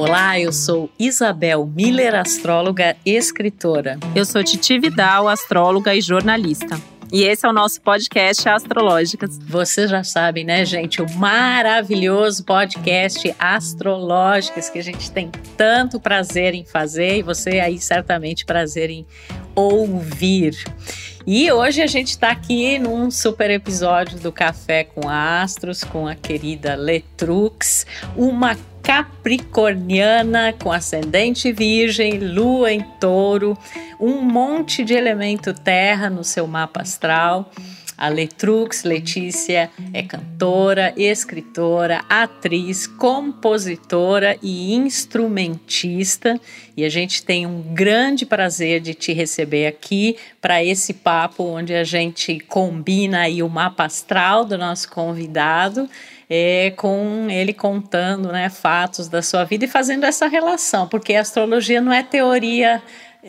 Olá, eu sou Isabel Miller, astróloga e escritora. Eu sou Titi Vidal, astróloga e jornalista. E esse é o nosso podcast Astrológicas. Vocês já sabem, né, gente? O maravilhoso podcast Astrológicas que a gente tem tanto prazer em fazer e você aí certamente prazer em ouvir. E hoje a gente está aqui num super episódio do Café com Astros com a querida Letrux, uma capricorniana com ascendente virgem, lua em touro, um monte de elemento terra no seu mapa astral. A Letrux Letícia é cantora, escritora, atriz, compositora e instrumentista. E a gente tem um grande prazer de te receber aqui para esse papo onde a gente combina aí o mapa astral do nosso convidado é, com ele contando né, fatos da sua vida e fazendo essa relação, porque a astrologia não é teoria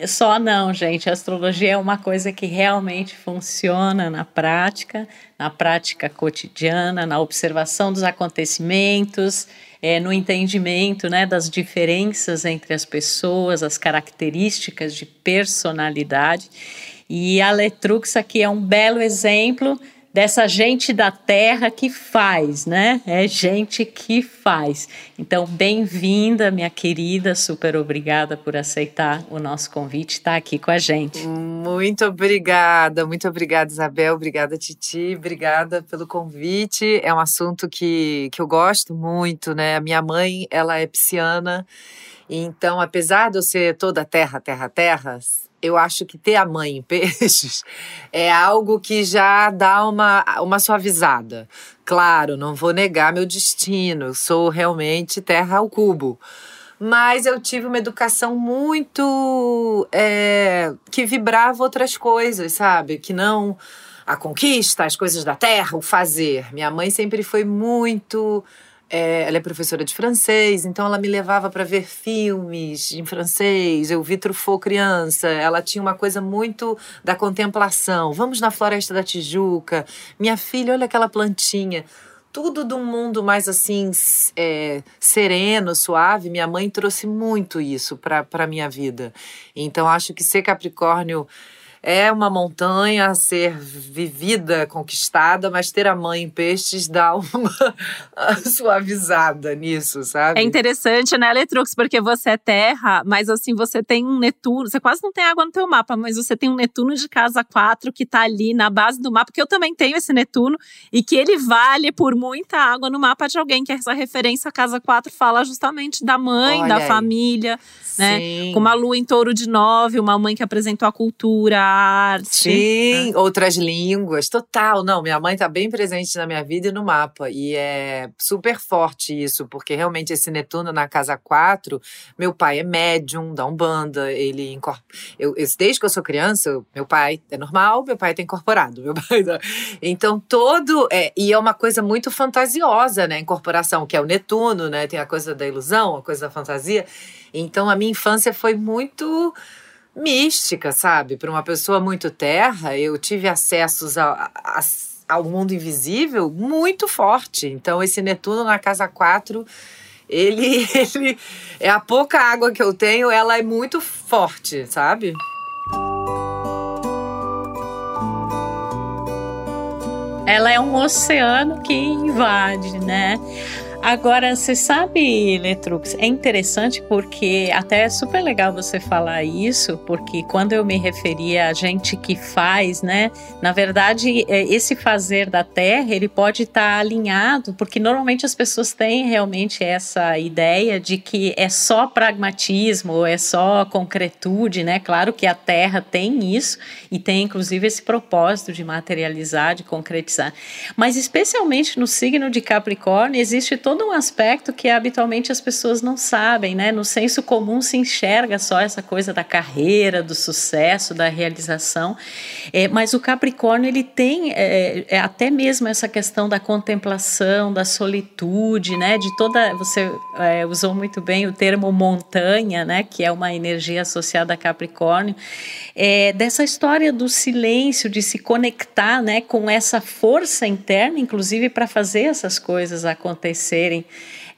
só não, gente. A astrologia é uma coisa que realmente funciona na prática, na prática cotidiana, na observação dos acontecimentos, é, no entendimento né, das diferenças entre as pessoas, as características de personalidade. E a Letrux aqui é um belo exemplo dessa gente da terra que faz, né? É gente que faz. Então, bem-vinda, minha querida, super obrigada por aceitar o nosso convite, estar tá aqui com a gente. Muito obrigada, muito obrigada, Isabel, obrigada, Titi, obrigada pelo convite. É um assunto que, que eu gosto muito, né? A minha mãe, ela é pisciana, então, apesar de eu ser toda terra, terra, terra, eu acho que ter a mãe em peixes é algo que já dá uma, uma suavizada. Claro, não vou negar meu destino, sou realmente terra ao cubo. Mas eu tive uma educação muito. É, que vibrava outras coisas, sabe? Que não a conquista, as coisas da terra, o fazer. Minha mãe sempre foi muito é, ela é professora de francês, então ela me levava para ver filmes em francês. Eu vi Truffaut criança. Ela tinha uma coisa muito da contemplação. Vamos na Floresta da Tijuca. Minha filha, olha aquela plantinha. Tudo um mundo mais assim, é, sereno, suave. Minha mãe trouxe muito isso para a minha vida. Então acho que ser Capricórnio é uma montanha a ser vivida, conquistada, mas ter a mãe em peixes dá uma suavizada nisso, sabe? É interessante, né, Letrux, porque você é terra, mas assim, você tem um Netuno, você quase não tem água no teu mapa, mas você tem um Netuno de casa 4 que tá ali na base do mapa, que eu também tenho esse Netuno, e que ele vale por muita água no mapa de alguém, que essa referência casa 4 fala justamente da mãe, Olha da aí. família, né? Com uma lua em touro de nove, uma mãe que apresentou a cultura, arte. Sim, né? outras línguas, total. Não, minha mãe tá bem presente na minha vida e no mapa. E é super forte isso, porque realmente esse Netuno na casa 4, meu pai é médium da Umbanda, ele incorpora. Eu, desde que eu sou criança, meu pai é normal, meu pai tá incorporado. Meu pai tá... Então, todo. É, e é uma coisa muito fantasiosa, né? Incorporação, que é o Netuno, né? Tem a coisa da ilusão, a coisa da fantasia. Então, a minha infância foi muito mística, sabe? Para uma pessoa muito terra, eu tive acessos a, a, ao mundo invisível muito forte. Então, esse Netuno na casa 4, ele, ele é a pouca água que eu tenho, ela é muito forte, sabe? Ela é um oceano que invade, né? Agora, você sabe, Letrux, é interessante porque até é super legal você falar isso, porque quando eu me referia a gente que faz, né, na verdade, é, esse fazer da terra, ele pode estar tá alinhado, porque normalmente as pessoas têm realmente essa ideia de que é só pragmatismo, é só concretude, né? Claro que a terra tem isso e tem inclusive esse propósito de materializar, de concretizar. Mas especialmente no signo de Capricórnio existe todo todo um aspecto que habitualmente as pessoas não sabem, né? No senso comum se enxerga só essa coisa da carreira, do sucesso, da realização, é, mas o Capricórnio ele tem é, é, até mesmo essa questão da contemplação, da solitude, né? De toda, você é, usou muito bem o termo montanha, né? Que é uma energia associada a Capricórnio, é, dessa história do silêncio, de se conectar, né? Com essa força interna, inclusive para fazer essas coisas acontecer crescerem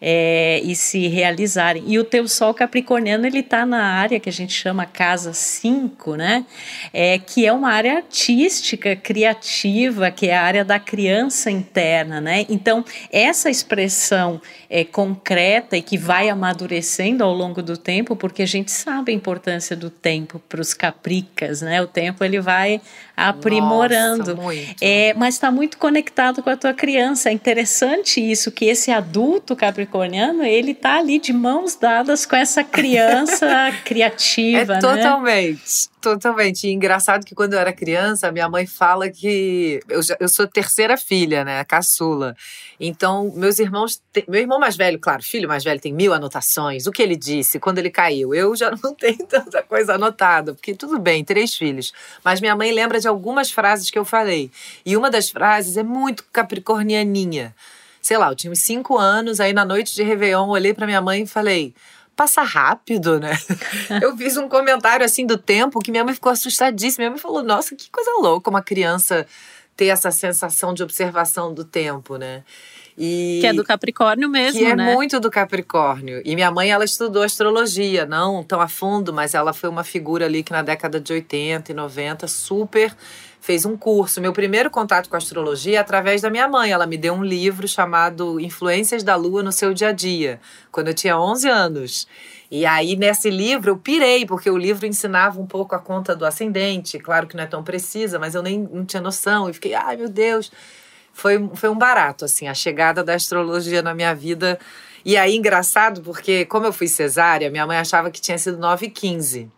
é, e se realizarem. E o teu Sol Capricorniano, ele está na área que a gente chama Casa 5, né? É, que é uma área artística, criativa, que é a área da criança interna, né? Então, essa expressão é, concreta e que vai amadurecendo ao longo do tempo, porque a gente sabe a importância do tempo para os capricas, né? O tempo ele vai aprimorando. Nossa, é, mas está muito conectado com a tua criança. É interessante isso, que esse adulto capricorniano, ele está ali de mãos dadas com essa criança criativa, é, né? Totalmente. Totalmente. E engraçado que quando eu era criança, minha mãe fala que eu, eu sou terceira filha, né? Caçula. Então, meus irmãos. Meu irmão mais velho, claro, filho mais velho, tem mil anotações. O que ele disse, quando ele caiu. Eu já não tenho tanta coisa anotada, porque tudo bem, três filhos. Mas minha mãe lembra de algumas frases que eu falei. E uma das frases é muito capricornianinha. Sei lá, eu tinha uns cinco anos, aí na noite de Réveillon, olhei para minha mãe e falei passa rápido, né? eu fiz um comentário assim do tempo que minha mãe ficou assustadíssima. Minha mãe falou: Nossa, que coisa louca uma criança ter essa sensação de observação do tempo, né? E que é do Capricórnio mesmo, que é né? muito do Capricórnio. E minha mãe, ela estudou astrologia, não tão a fundo, mas ela foi uma figura ali que na década de 80 e 90 super fez um curso. Meu primeiro contato com a astrologia é através da minha mãe. Ela me deu um livro chamado Influências da Lua no Seu Dia a Dia, quando eu tinha 11 anos. E aí, nesse livro, eu pirei, porque o livro ensinava um pouco a conta do ascendente. Claro que não é tão precisa, mas eu nem não tinha noção. E fiquei, ai meu Deus. Foi, foi um barato, assim, a chegada da astrologia na minha vida. E aí, engraçado, porque como eu fui cesárea, minha mãe achava que tinha sido 9 e 15.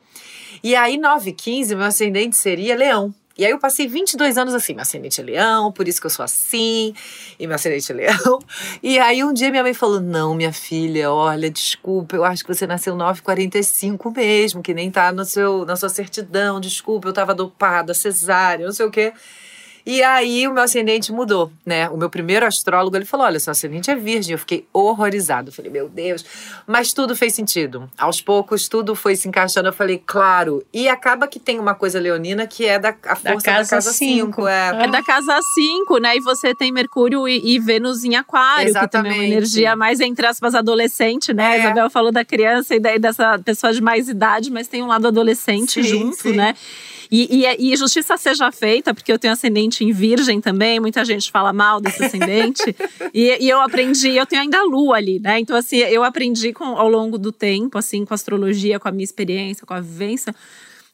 E aí, 9 e 15, meu ascendente seria leão. E aí eu passei 22 anos assim, meu ascendente é leão, por isso que eu sou assim, e meu ascendente é leão. E aí um dia minha mãe falou: Não, minha filha, olha, desculpa, eu acho que você nasceu 945 mesmo, que nem tá no seu, na sua certidão, desculpa, eu tava dopada, cesárea, não sei o quê. E aí o meu ascendente mudou, né? O meu primeiro astrólogo, ele falou: olha, seu ascendente é virgem. Eu fiquei horrorizado. Eu falei, meu Deus. Mas tudo fez sentido. Aos poucos, tudo foi se encaixando. Eu falei, claro. E acaba que tem uma coisa leonina que é da a força da casa 5. É. é da casa 5, né? E você tem Mercúrio e, e Vênus em Aquário, Exatamente. que também é uma energia mais, entre aspas, adolescente, né? É. A Isabel falou da criança e daí dessa pessoa de mais idade, mas tem um lado adolescente sim, junto, sim. né? E, e, e, justiça seja feita, porque eu tenho ascendente em virgem também, muita gente fala mal desse ascendente. e, e, eu aprendi, eu tenho ainda a lua ali, né? Então, assim, eu aprendi com, ao longo do tempo, assim, com a astrologia, com a minha experiência, com a vivência,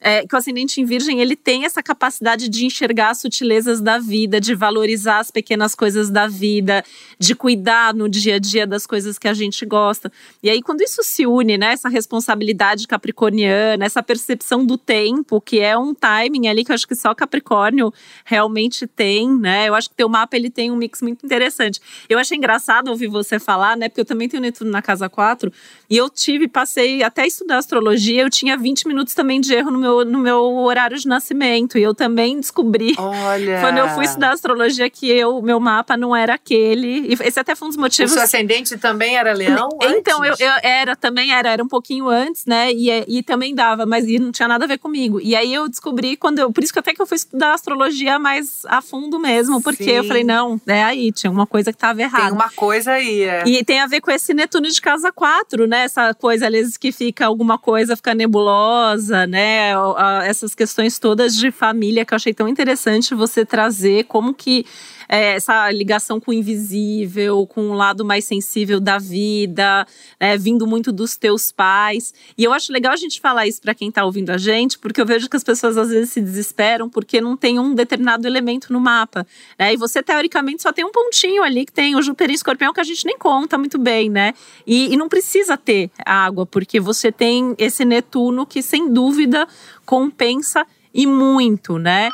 é, que o ascendente em virgem ele tem essa capacidade de enxergar as sutilezas da vida, de valorizar as pequenas coisas da vida, de cuidar no dia a dia das coisas que a gente gosta. E aí, quando isso se une, né, essa responsabilidade capricorniana, essa percepção do tempo, que é um timing ali que eu acho que só Capricórnio realmente tem, né? Eu acho que teu mapa ele tem um mix muito interessante. Eu achei engraçado ouvir você falar, né? Porque eu também tenho Netuno na casa 4 e eu tive, passei até estudar astrologia, eu tinha 20 minutos também de erro no meu meu, no meu horário de nascimento. E eu também descobri, Olha. quando eu fui estudar astrologia, que eu, meu mapa não era aquele. E esse até foi um dos motivos. O seu ascendente também era leão? Então, eu, eu, era, também era, era um pouquinho antes, né? E, e também dava, mas e não tinha nada a ver comigo. E aí eu descobri quando eu. Por isso que até que eu fui estudar astrologia mais a fundo mesmo, porque Sim. eu falei, não, é aí, tinha uma coisa que estava errada. Tem uma coisa aí, é. E tem a ver com esse Netuno de casa 4, né? Essa coisa, às vezes, que fica alguma coisa, fica nebulosa, né? Essas questões todas de família que eu achei tão interessante você trazer, como que é, essa ligação com o invisível, com o lado mais sensível da vida, é, vindo muito dos teus pais. E eu acho legal a gente falar isso para quem está ouvindo a gente, porque eu vejo que as pessoas às vezes se desesperam porque não tem um determinado elemento no mapa. Né? E você, teoricamente, só tem um pontinho ali que tem o Júpiter e Escorpião que a gente nem conta muito bem, né? E, e não precisa ter água, porque você tem esse Netuno que, sem dúvida, compensa e muito, né?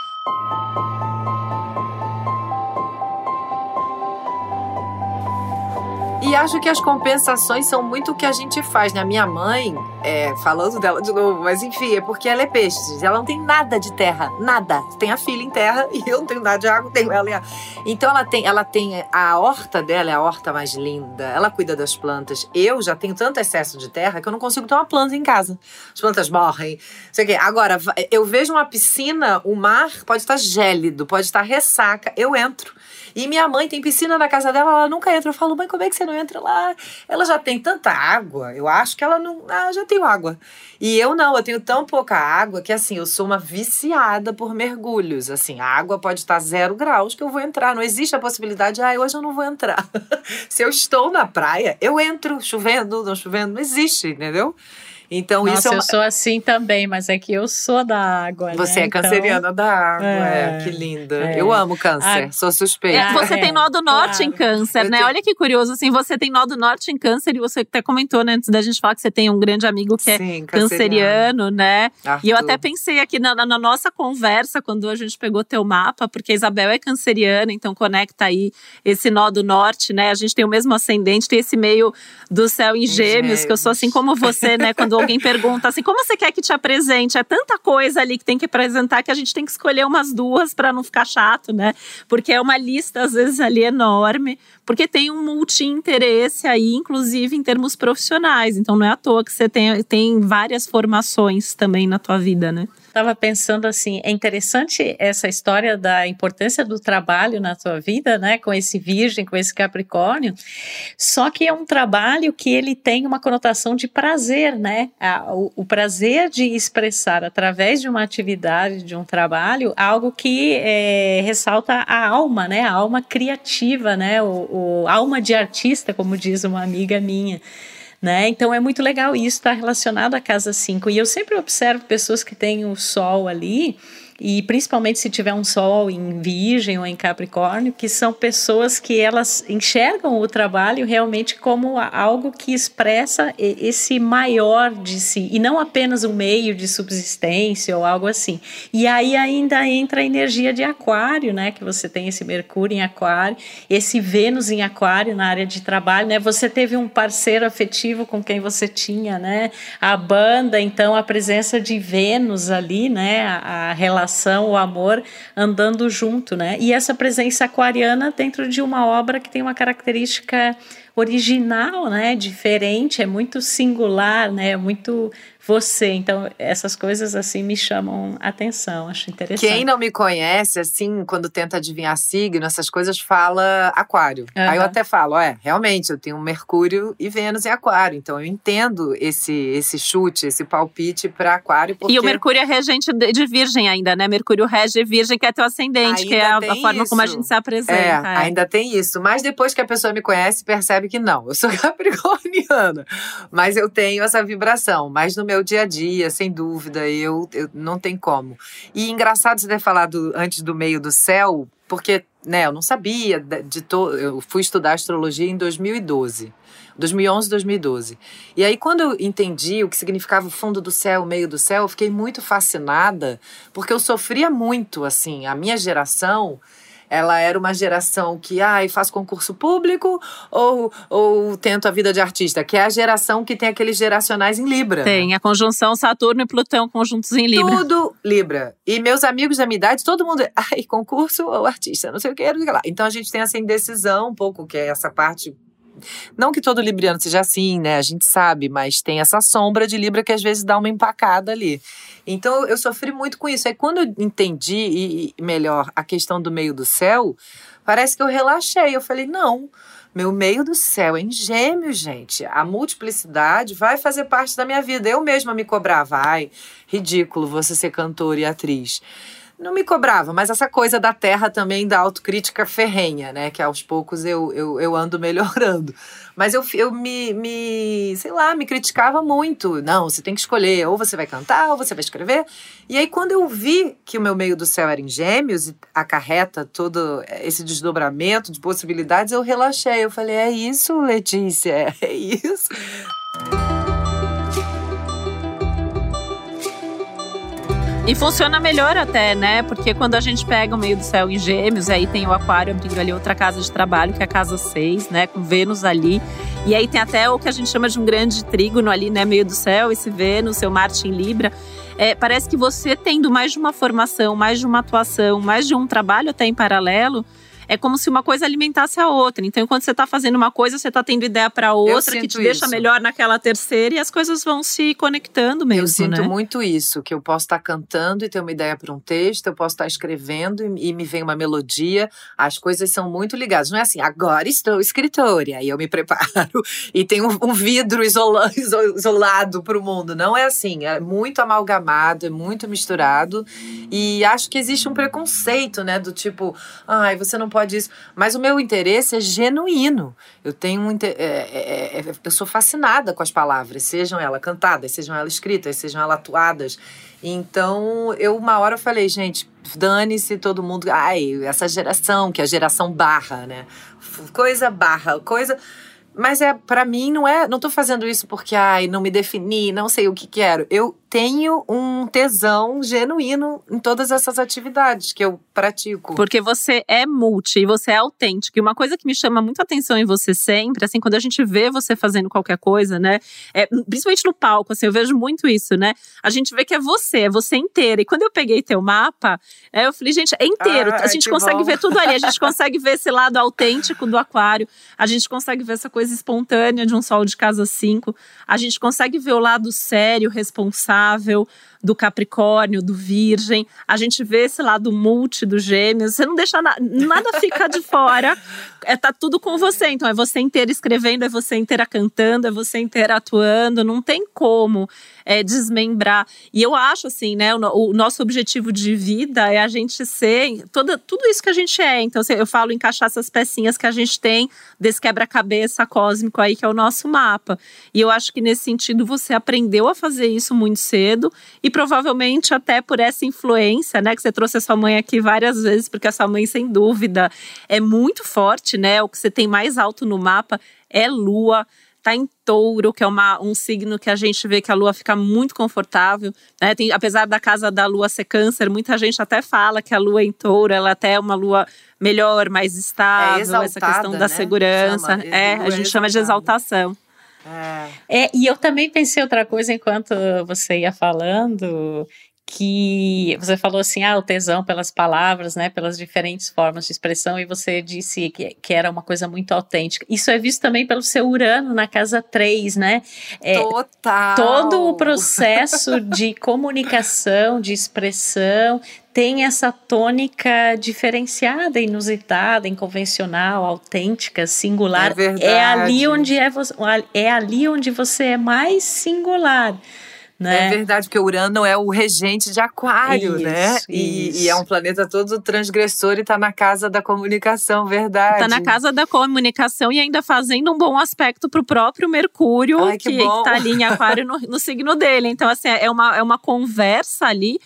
E acho que as compensações são muito o que a gente faz. Né? A minha mãe, é, falando dela de novo, mas enfim, é porque ela é peixe. Ela não tem nada de terra, nada. Tem a filha em terra e eu não tenho nada de água, tenho ela em água. Então ela tem, ela tem a horta dela é a horta mais linda. Ela cuida das plantas. Eu já tenho tanto excesso de terra que eu não consigo ter uma planta em casa. As plantas morrem. Sei o. Agora, eu vejo uma piscina, o mar pode estar gélido, pode estar ressaca. Eu entro. E minha mãe tem piscina na casa dela, ela nunca entra. Eu falo, mãe, como é que você não entra lá? Ela já tem tanta água, eu acho que ela não. Ah, já tenho água. E eu não, eu tenho tão pouca água que assim, eu sou uma viciada por mergulhos. Assim, a água pode estar zero graus que eu vou entrar. Não existe a possibilidade, ah, hoje eu não vou entrar. Se eu estou na praia, eu entro, chovendo, não chovendo, não existe, entendeu? Então Nossa, isso é uma... eu sou assim também, mas é que eu sou da água. Você né? é canceriana então... da água, é, é que linda. É. Eu amo câncer, ah, sou suspeita. É, você tem nó do norte claro. em câncer, eu né? Tenho... Olha que curioso, assim, você tem nó do norte em câncer e você até comentou, né, antes da gente falar que você tem um grande amigo que é Sim, é canceriano, canceriano né? Arthur. E eu até pensei aqui na, na, nossa conversa, quando a gente pegou teu mapa, porque a Isabel é canceriana, então conecta aí esse nó do norte, né? A gente tem o mesmo ascendente, tem esse meio do céu em gêmeos, gêmeos. que eu sou assim como você, né? Quando alguém pergunta assim, como você quer que te apresente? É tanta coisa ali que tem que apresentar que a gente tem que escolher umas duas para não ficar chato, né? Porque é uma lista, às vezes, ali enorme, porque tem um multi-interesse aí, inclusive em termos profissionais. Então não é à toa que você tem, tem várias formações também na tua vida, né? Estava pensando assim, é interessante essa história da importância do trabalho na tua vida, né, com esse virgem, com esse capricórnio, só que é um trabalho que ele tem uma conotação de prazer, né, o, o prazer de expressar através de uma atividade, de um trabalho, algo que é, ressalta a alma, né, a alma criativa, né, o, o alma de artista, como diz uma amiga minha né? Então é muito legal isso estar tá relacionado à casa 5. E eu sempre observo pessoas que têm o sol ali e principalmente se tiver um sol em Virgem ou em Capricórnio, que são pessoas que elas enxergam o trabalho realmente como algo que expressa esse maior de si e não apenas um meio de subsistência ou algo assim. E aí ainda entra a energia de Aquário, né? Que você tem esse Mercúrio em Aquário, esse Vênus em Aquário na área de trabalho, né? Você teve um parceiro afetivo com quem você tinha, né? A banda, então a presença de Vênus ali, né? A, a relação relação, o amor andando junto, né? E essa presença aquariana dentro de uma obra que tem uma característica original, né? Diferente, é muito singular, né? É muito você. Então, essas coisas assim me chamam atenção, acho interessante. Quem não me conhece, assim, quando tenta adivinhar signo, essas coisas fala aquário. Uhum. Aí eu até falo, é, realmente, eu tenho Mercúrio e Vênus em aquário. Então eu entendo esse, esse chute, esse palpite para aquário. Porque... E o Mercúrio é regente de virgem ainda, né? Mercúrio rege virgem, que é teu ascendente, ainda que é a, a forma como a gente se apresenta. É, é, ainda tem isso. Mas depois que a pessoa me conhece, percebe que não. Eu sou capricorniana. Mas eu tenho essa vibração. Mas no meu meu dia a dia, sem dúvida. Eu, eu não tem como. E engraçado você ter falado antes do meio do céu, porque né, eu não sabia de to... eu fui estudar astrologia em 2012. 2011, 2012. E aí, quando eu entendi o que significava o fundo do céu, o meio do céu, eu fiquei muito fascinada, porque eu sofria muito, assim, a minha geração ela era uma geração que, ai, ah, faz concurso público ou, ou tento a vida de artista, que é a geração que tem aqueles geracionais em Libra. Tem, a conjunção Saturno e Plutão conjuntos em Libra. Tudo Libra. E meus amigos da minha idade, todo mundo, ai, concurso ou artista, não sei o que, não sei o que lá. Então a gente tem essa indecisão um pouco, que é essa parte não que todo libriano seja assim, né? A gente sabe, mas tem essa sombra de Libra que às vezes dá uma empacada ali. Então eu sofri muito com isso. Aí quando eu entendi e melhor a questão do meio do céu, parece que eu relaxei. Eu falei, não. Meu meio do céu é em gêmeos, gente. A multiplicidade vai fazer parte da minha vida. Eu mesma me cobrava. Ai, ridículo você ser cantora e atriz não me cobrava, mas essa coisa da terra também da autocrítica ferrenha, né? Que aos poucos eu, eu, eu ando melhorando. Mas eu, eu me, me, sei lá, me criticava muito. Não, você tem que escolher, ou você vai cantar, ou você vai escrever. E aí, quando eu vi que o meu meio do céu era em gêmeos e acarreta todo esse desdobramento de possibilidades, eu relaxei. Eu falei, é isso, Letícia, é isso. E funciona melhor até, né? Porque quando a gente pega o meio do céu em gêmeos, aí tem o aquário abrindo ali outra casa de trabalho, que é a casa 6, né? Com Vênus ali. E aí tem até o que a gente chama de um grande trígono ali, né? Meio do céu, esse Vênus, seu Marte em Libra. É, parece que você tendo mais de uma formação, mais de uma atuação, mais de um trabalho até em paralelo, é como se uma coisa alimentasse a outra. Então, quando você está fazendo uma coisa, você está tendo ideia para outra que te isso. deixa melhor naquela terceira e as coisas vão se conectando mesmo. Eu sinto né? muito isso, que eu posso estar tá cantando e ter uma ideia para um texto, eu posso estar tá escrevendo e, e me vem uma melodia. As coisas são muito ligadas. Não é assim, agora estou escritora, e aí eu me preparo e tenho um, um vidro isolado, isolado para o mundo. Não é assim, é muito amalgamado, é muito misturado. E acho que existe um preconceito, né? Do tipo, ai, você não pode isso. Mas o meu interesse é genuíno. Eu tenho um. É, é, é, eu sou fascinada com as palavras, sejam elas cantadas, sejam elas escritas, sejam elas atuadas. Então, eu uma hora falei, gente, dane-se todo mundo. Ai, essa geração, que é a geração barra, né? Coisa barra, coisa. Mas é para mim não é, não tô fazendo isso porque ai, não me defini, não sei o que quero. Eu tenho um tesão genuíno em todas essas atividades que eu pratico. Porque você é multi e você é autêntico. E uma coisa que me chama muito atenção em você sempre, assim, quando a gente vê você fazendo qualquer coisa, né? É, principalmente no palco, assim, eu vejo muito isso, né? A gente vê que é você, é você inteira. E quando eu peguei teu mapa, é, eu falei, gente, é inteiro. a gente consegue bom. ver tudo ali. A gente consegue ver esse lado autêntico do aquário. A gente consegue ver essa coisa espontânea de um sol de casa 5. A gente consegue ver o lado sério, responsável saudável, do Capricórnio, do Virgem. A gente vê esse lado multi do Gêmeos. Você não deixa na, nada ficar de fora. É tá tudo com você. Então é você inteira escrevendo, é você inteira cantando, é você inteira atuando. Não tem como é, desmembrar. E eu acho assim, né? O, o, nosso objetivo de vida é a gente ser toda, tudo isso que a gente é. Então eu falo encaixar essas pecinhas que a gente tem desse quebra-cabeça cósmico aí que é o nosso mapa. E eu acho que nesse sentido você aprendeu a fazer isso muito cedo e provavelmente até por essa influência, né, que você trouxe a sua mãe aqui várias vezes, porque a sua mãe sem dúvida é muito forte, né? O que você tem mais alto no mapa é lua tá em touro, que é uma, um signo que a gente vê que a lua fica muito confortável. Né? Tem, apesar da casa da lua ser câncer, muita gente até fala que a lua em touro, ela até é uma lua melhor, mais estável, é exaltada, essa questão da né? segurança. Chama, é, a gente chama de exaltação. É. é, e eu também pensei outra coisa enquanto você ia falando, que você falou assim, ah, o tesão pelas palavras, né, pelas diferentes formas de expressão, e você disse que, que era uma coisa muito autêntica. Isso é visto também pelo seu Urano na casa 3, né? É, Total! Todo o processo de comunicação, de expressão, tem essa tônica diferenciada, inusitada, inconvencional, autêntica, singular. É, verdade. é ali onde é, é ali onde você é mais singular. Né? É verdade, porque Urano é o regente de Aquário, isso, né? E, e, é um planeta todo transgressor e está na casa da comunicação, verdade. Está na casa da comunicação e ainda fazendo um bom aspecto para o próprio Mercúrio, Ai, que está ali em Aquário no, no signo dele. Então, assim, é uma, é uma conversa ali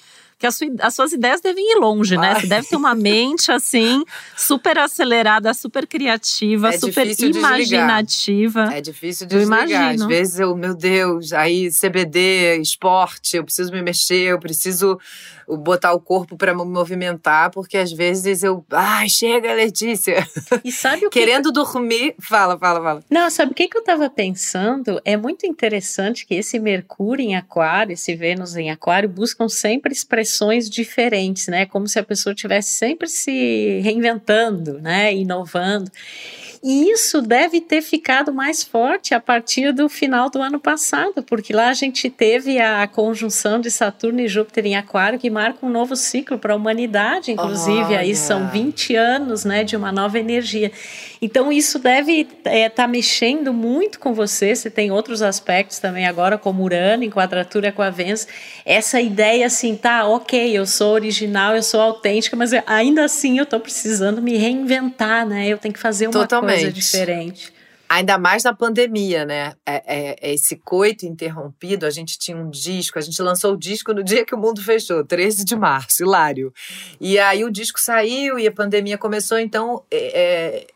que as, as suas ideias devem ir longe, né? Você deve ter uma mente assim, super acelerada, super criativa, é super imaginativa. É difícil de desligar. Às vezes eu, meu Deus, aí CBD, esporte, eu preciso me mexer, eu preciso botar o corpo para me movimentar, porque às vezes eu, ai, chega, Letícia. E sabe o que Querendo dormir, fala, fala, fala. Não, sabe o que que eu tava pensando? É muito interessante que esse Mercúrio em Aquário, esse Vênus em Aquário buscam sempre expressões diferentes, né? Como se a pessoa estivesse sempre se reinventando, né, inovando. E isso deve ter ficado mais forte a partir do final do ano passado, porque lá a gente teve a conjunção de Saturno e Júpiter em Aquário, que marca um novo ciclo para a humanidade, inclusive. Aí são 20 anos né, de uma nova energia. Então, isso deve estar é, tá mexendo muito com você. Você tem outros aspectos também agora, como Urano, em quadratura com a Vênus. Essa ideia assim, tá, ok, eu sou original, eu sou autêntica, mas ainda assim eu estou precisando me reinventar, né? Eu tenho que fazer uma Totalmente. coisa coisa diferente. Ainda mais na pandemia, né? É, é, é, esse coito interrompido. A gente tinha um disco, a gente lançou o disco no dia que o mundo fechou, 13 de março, hilário. E aí o disco saiu e a pandemia começou, então é, é,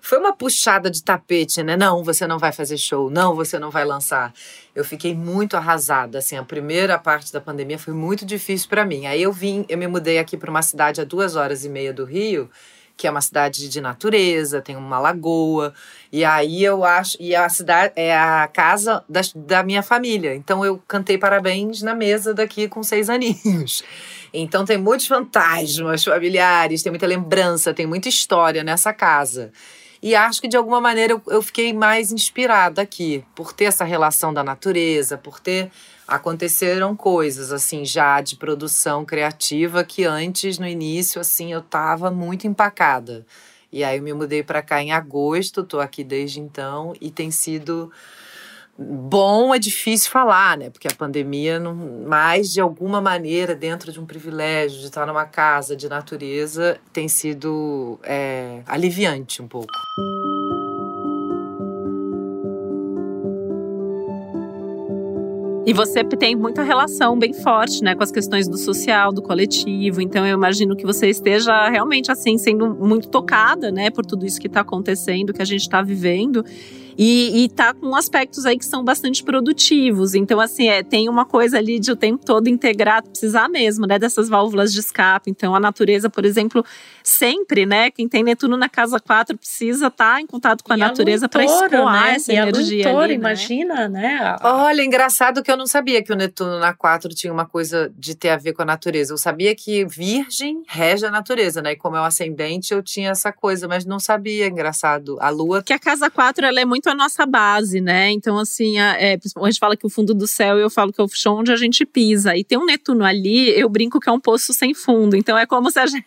foi uma puxada de tapete, né? Não, você não vai fazer show, não, você não vai lançar. Eu fiquei muito arrasada, assim, a primeira parte da pandemia foi muito difícil para mim. Aí eu vim, eu me mudei aqui para uma cidade a duas horas e meia do Rio que é uma cidade de natureza, tem uma lagoa. E aí eu acho. E a cidade é a casa da, da minha família. Então eu cantei parabéns na mesa daqui com seis aninhos. Então tem muitos fantasmas familiares, tem muita lembrança, tem muita história nessa casa. E acho que de alguma maneira eu, eu fiquei mais inspirada aqui, por ter essa relação da natureza, por ter aconteceram coisas assim já de produção criativa que antes no início assim eu tava muito empacada. E aí eu me mudei para cá em agosto, tô aqui desde então e tem sido bom é difícil falar, né? Porque a pandemia, não, mais de alguma maneira, dentro de um privilégio de estar numa casa de natureza, tem sido é, aliviante um pouco. E você tem muita relação bem forte, né, com as questões do social, do coletivo. Então eu imagino que você esteja realmente assim sendo muito tocada, né, por tudo isso que está acontecendo, que a gente está vivendo. E, e tá com aspectos aí que são bastante produtivos. Então, assim, é, tem uma coisa ali de o tempo todo integrar, precisar mesmo, né, dessas válvulas de escape. Então, a natureza, por exemplo, sempre, né, quem tem Netuno na casa 4 precisa estar tá em contato com a e natureza para escoar né? essa e energia. A ali, né? imagina, né? Olha, engraçado que eu não sabia que o Netuno na 4 tinha uma coisa de ter a ver com a natureza. Eu sabia que Virgem rege a natureza, né? E como é o ascendente, eu tinha essa coisa, mas não sabia, engraçado. A Lua. Que a casa 4 ela é muito a nossa base, né? Então, assim, a, é, a gente fala que o fundo do céu, eu falo que é o chão onde a gente pisa. E tem um Netuno ali, eu brinco que é um poço sem fundo. Então, é como se a gente.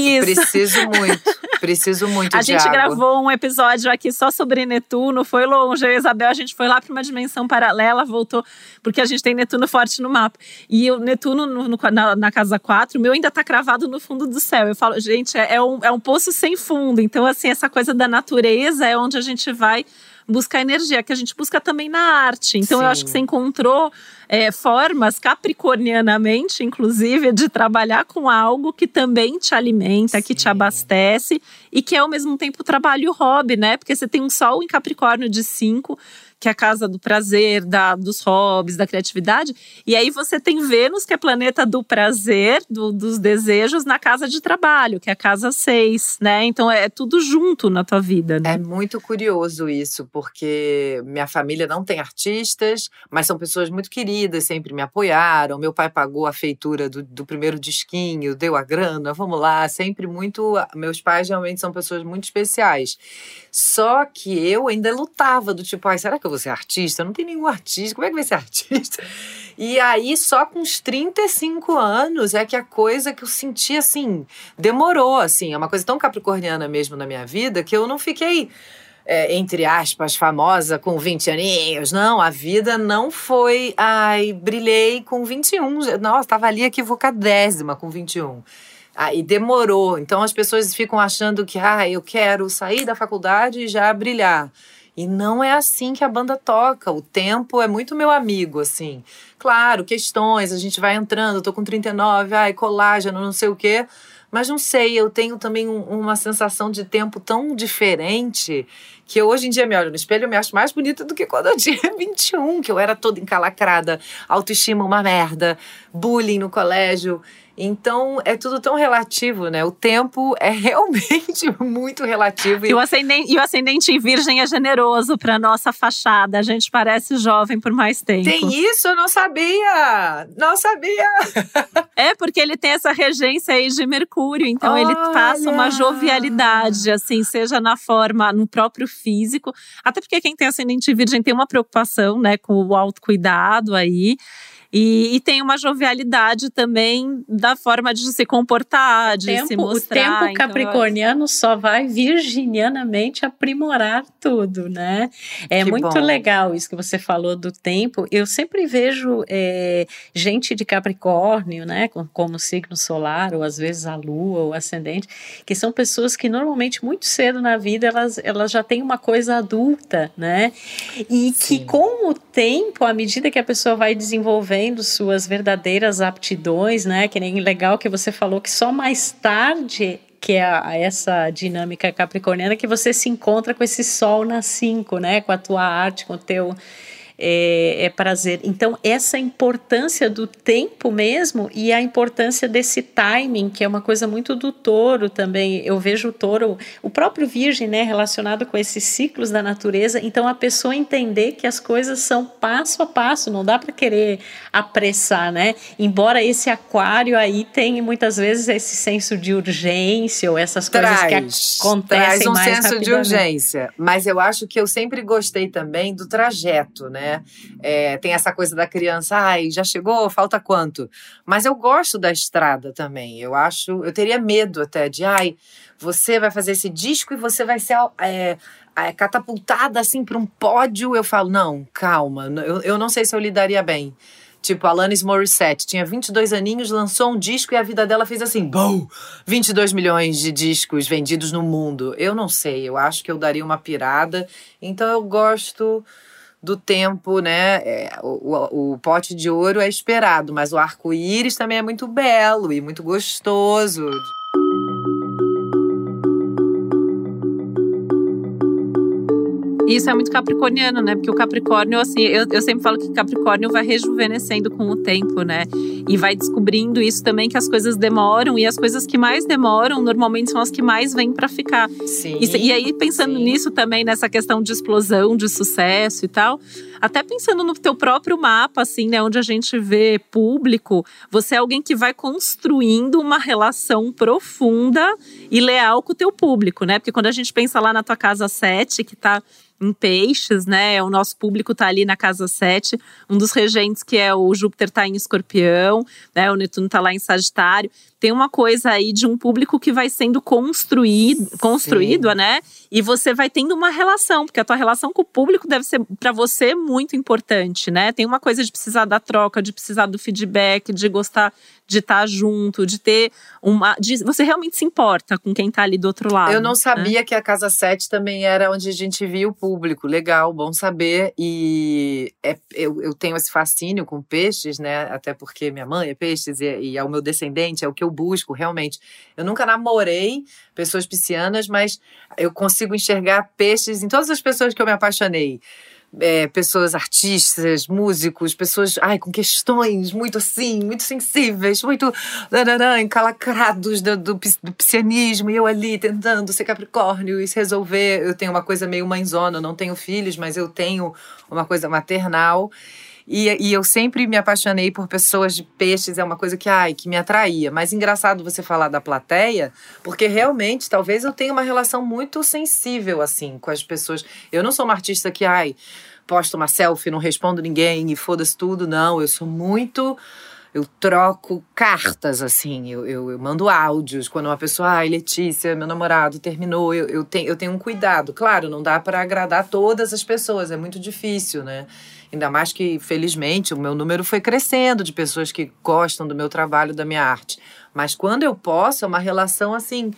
Isso. Preciso muito, preciso muito. A gente água. gravou um episódio aqui só sobre Netuno, foi longe. Eu e a Isabel, a gente foi lá para uma dimensão paralela, voltou, porque a gente tem Netuno forte no mapa. E o Netuno no, no, na, na, casa 4, o meu ainda tá cravado no fundo do céu. Eu falo, gente, é, é, um, é um poço sem fundo. Então, assim, essa coisa da natureza é onde a gente vai buscar energia, que a gente busca também na arte. Então, Sim. eu acho que você encontrou é, formas, capricornianamente, inclusive, de trabalhar com algo que também te alimenta, Sim. que te abastece e que é ao mesmo tempo trabalho hobby, né? Porque você tem um sol em Capricórnio de 5 que é a casa do prazer, da, dos hobbies, da criatividade. E aí você tem Vênus, que é planeta do prazer, do, dos desejos, na casa de trabalho, que é a casa 6, né? Então é tudo junto na tua vida, né? É muito curioso isso, porque minha família não tem artistas, mas são pessoas muito queridas, sempre me apoiaram. Meu pai pagou a feitura do, do primeiro disquinho, deu a grana, vamos lá, sempre muito. Meus pais realmente são pessoas muito especiais. Só que eu ainda lutava do tipo, ai, será que eu vou ser artista? Não tem nenhum artista, como é que vai ser artista? E aí, só com uns 35 anos é que a coisa que eu senti assim, demorou, assim, é uma coisa tão capricorniana mesmo na minha vida que eu não fiquei. É, entre aspas, famosa com 20 aninhos. Não, a vida não foi. Ai, brilhei com 21. Nossa, estava ali equivocadésima com 21. Ah, e demorou. Então as pessoas ficam achando que ah, eu quero sair da faculdade e já brilhar. E não é assim que a banda toca. O tempo é muito meu amigo, assim. Claro, questões, a gente vai entrando, eu tô com 39, ai, colágeno, não sei o quê. Mas não sei, eu tenho também um, uma sensação de tempo tão diferente que eu hoje em dia me olho no espelho e me acho mais bonita do que quando eu tinha 21, que eu era toda encalacrada, autoestima uma merda, bullying no colégio. Então é tudo tão relativo, né? O tempo é realmente muito relativo. E o ascendente, e o ascendente em virgem é generoso para nossa fachada. A gente parece jovem por mais tempo. Tem isso? Eu não sabia! Não sabia! é porque ele tem essa regência aí de Mercúrio, então Olha. ele passa uma jovialidade, assim, seja na forma, no próprio físico. Até porque quem tem ascendente virgem tem uma preocupação, né, com o autocuidado aí. E, e, tem uma jovialidade também da forma de se comportar, de tempo, se mostrar. O tempo então, capricorniano só vai virginianamente aprimorar tudo, né? É que muito bom. legal isso que você falou do tempo. Eu sempre vejo é, gente de Capricórnio, né, como signo solar, ou às vezes a lua, ou ascendente, que são pessoas que normalmente muito cedo na vida elas, elas já têm uma coisa adulta, né? E Sim. que com o tempo, à medida que a pessoa vai desenvolvendo, desenvolvendo suas verdadeiras aptidões, né? Que nem legal que você falou que só mais tarde que é essa dinâmica capricorniana que você se encontra com esse sol na 5, né? Com a tua arte, com o teu é, é, prazer. Então, essa importância do tempo mesmo e a importância desse timing, que é uma coisa muito do touro também. Eu vejo o touro, o próprio virgem, né, relacionado com esses ciclos da natureza. Então, a pessoa entender que as coisas são passo a passo, não dá para querer apressar, né? Embora esse aquário aí tenha muitas vezes esse senso de urgência ou essas traz, coisas que acontecem traz um mais senso de urgência. Mas eu acho que eu sempre gostei também do trajeto, né? É, tem essa coisa da criança, ai, já chegou, falta quanto? Mas eu gosto da estrada também. Eu acho, eu teria medo até de, ai, você vai fazer esse disco e você vai ser é, é, catapultada assim para um pódio. Eu falo, não, calma, eu, eu não sei se eu lidaria bem. Tipo, Alanis Morissette tinha 22 aninhos, lançou um disco e a vida dela fez assim, bom, 22 milhões de discos vendidos no mundo. Eu não sei, eu acho que eu daria uma pirada. Então eu gosto do tempo, né? É, o, o, pote de ouro é esperado, mas o arco-íris também é muito belo e muito gostoso. Isso é muito capricorniano, né? Porque o Capricórnio, assim, eu, eu sempre falo que Capricórnio vai rejuvenescendo com o tempo, né? E vai descobrindo isso também que as coisas demoram e as coisas que mais demoram normalmente são as que mais vêm para ficar. Sim. E, e aí, pensando sim. nisso também, nessa questão de explosão, de sucesso e tal, até pensando no teu próprio mapa, assim, né? Onde a gente vê público, você é alguém que vai construindo uma relação profunda e leal com o teu público, né? Porque quando a gente pensa lá na tua casa 7, que tá em peixes, né? O nosso público está ali na casa 7. Um dos regentes, que é o Júpiter, está em escorpião, né? O Netuno está lá em Sagitário tem uma coisa aí de um público que vai sendo construído, construído, né? E você vai tendo uma relação, porque a tua relação com o público deve ser para você muito importante, né? Tem uma coisa de precisar da troca, de precisar do feedback, de gostar de estar junto, de ter uma. De, você realmente se importa com quem está ali do outro lado. Eu não né? sabia né? que a Casa 7 também era onde a gente via o público. Legal, bom saber. E é, eu, eu tenho esse fascínio com peixes, né? Até porque minha mãe é peixes e, e é o meu descendente, é o que eu busco realmente. Eu nunca namorei pessoas piscianas, mas eu consigo enxergar peixes em todas as pessoas que eu me apaixonei. É, pessoas artistas, músicos, pessoas ai, com questões muito assim, muito sensíveis, muito encalacrados do, do, do e eu ali tentando ser capricórnio e se resolver. Eu tenho uma coisa meio mãezona, eu não tenho filhos, mas eu tenho uma coisa maternal. E, e eu sempre me apaixonei por pessoas de peixes, é uma coisa que, ai, que me atraía. Mas engraçado você falar da plateia, porque realmente talvez eu tenha uma relação muito sensível, assim, com as pessoas. Eu não sou uma artista que, ai, posto uma selfie, não respondo ninguém e foda-se tudo. Não, eu sou muito eu troco cartas, assim, eu, eu, eu, mando áudios. Quando uma pessoa, ai, Letícia, meu namorado terminou, eu, eu, tenho, eu tenho um cuidado. Claro, não dá para agradar todas as pessoas, é muito difícil, né? Ainda mais que, felizmente, o meu número foi crescendo de pessoas que gostam do meu trabalho, da minha arte. Mas quando eu posso, é uma relação assim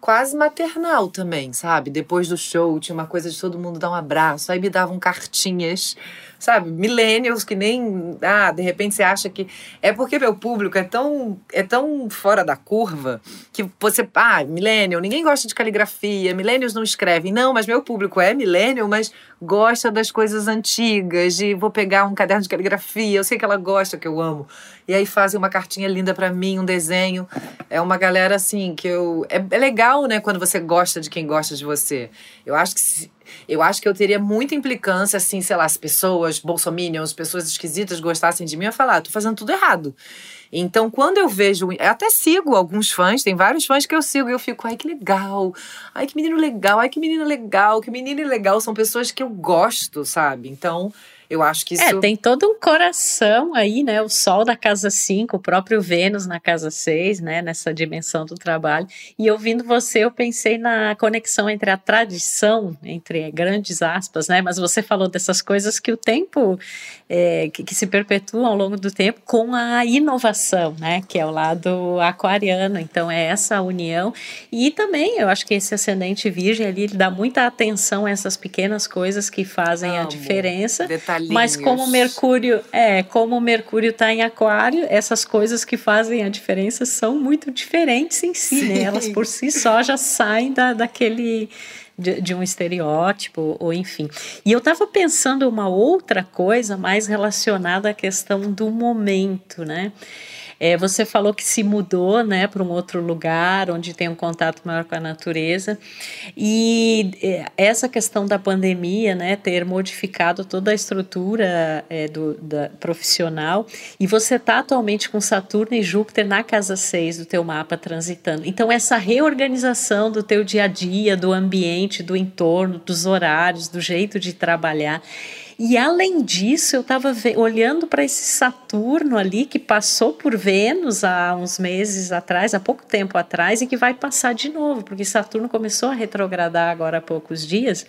quase maternal também, sabe? Depois do show, tinha uma coisa de todo mundo dar um abraço, aí me davam cartinhas sabe, millennials que nem, ah, de repente você acha que é porque meu público é tão é tão fora da curva que você, ah, millennial, ninguém gosta de caligrafia, millennials não escrevem. Não, mas meu público é millennial, mas gosta das coisas antigas, de vou pegar um caderno de caligrafia, eu sei que ela gosta, que eu amo. E aí fazem uma cartinha linda para mim, um desenho. É uma galera assim que eu é, é legal, né, quando você gosta de quem gosta de você. Eu acho que eu acho que eu teria muita implicância, assim, sei lá, as pessoas, bolsominions, pessoas esquisitas gostassem de mim, eu ia falar, ah, tô fazendo tudo errado. Então, quando eu vejo. Eu até sigo alguns fãs, tem vários fãs que eu sigo e eu fico, ai, que legal. Ai, que menino legal. Ai, que menina legal. Que menina legal. São pessoas que eu gosto, sabe? Então, eu acho que é, isso. É, tem todo um coração aí, né? O Sol da casa 5, o próprio Vênus na casa 6, né? Nessa dimensão do trabalho. E ouvindo você, eu pensei na conexão entre a tradição, entre grandes aspas, né? Mas você falou dessas coisas que o tempo, é, que, que se perpetuam ao longo do tempo, com a inovação, né? Que é o lado aquariano. Então, é essa união. E também, eu acho que esse ascendente virgem ali, ele dá muita atenção a essas pequenas coisas que fazem Amo. a diferença. Detalhe mas como Mercúrio, é, como Mercúrio está em Aquário, essas coisas que fazem a diferença são muito diferentes em si, né? Elas por si só já saem da, daquele de, de um estereótipo, ou enfim. E eu estava pensando uma outra coisa mais relacionada à questão do momento, né? É, você falou que se mudou né, para um outro lugar, onde tem um contato maior com a natureza. E é, essa questão da pandemia, né, ter modificado toda a estrutura é, do, da, profissional, e você está atualmente com Saturno e Júpiter na casa 6 do teu mapa transitando. Então, essa reorganização do teu dia a dia, do ambiente, do entorno, dos horários, do jeito de trabalhar e além disso, eu estava olhando para esse Saturno ali que passou por Vênus há uns meses atrás, há pouco tempo atrás, e que vai passar de novo, porque Saturno começou a retrogradar agora há poucos dias.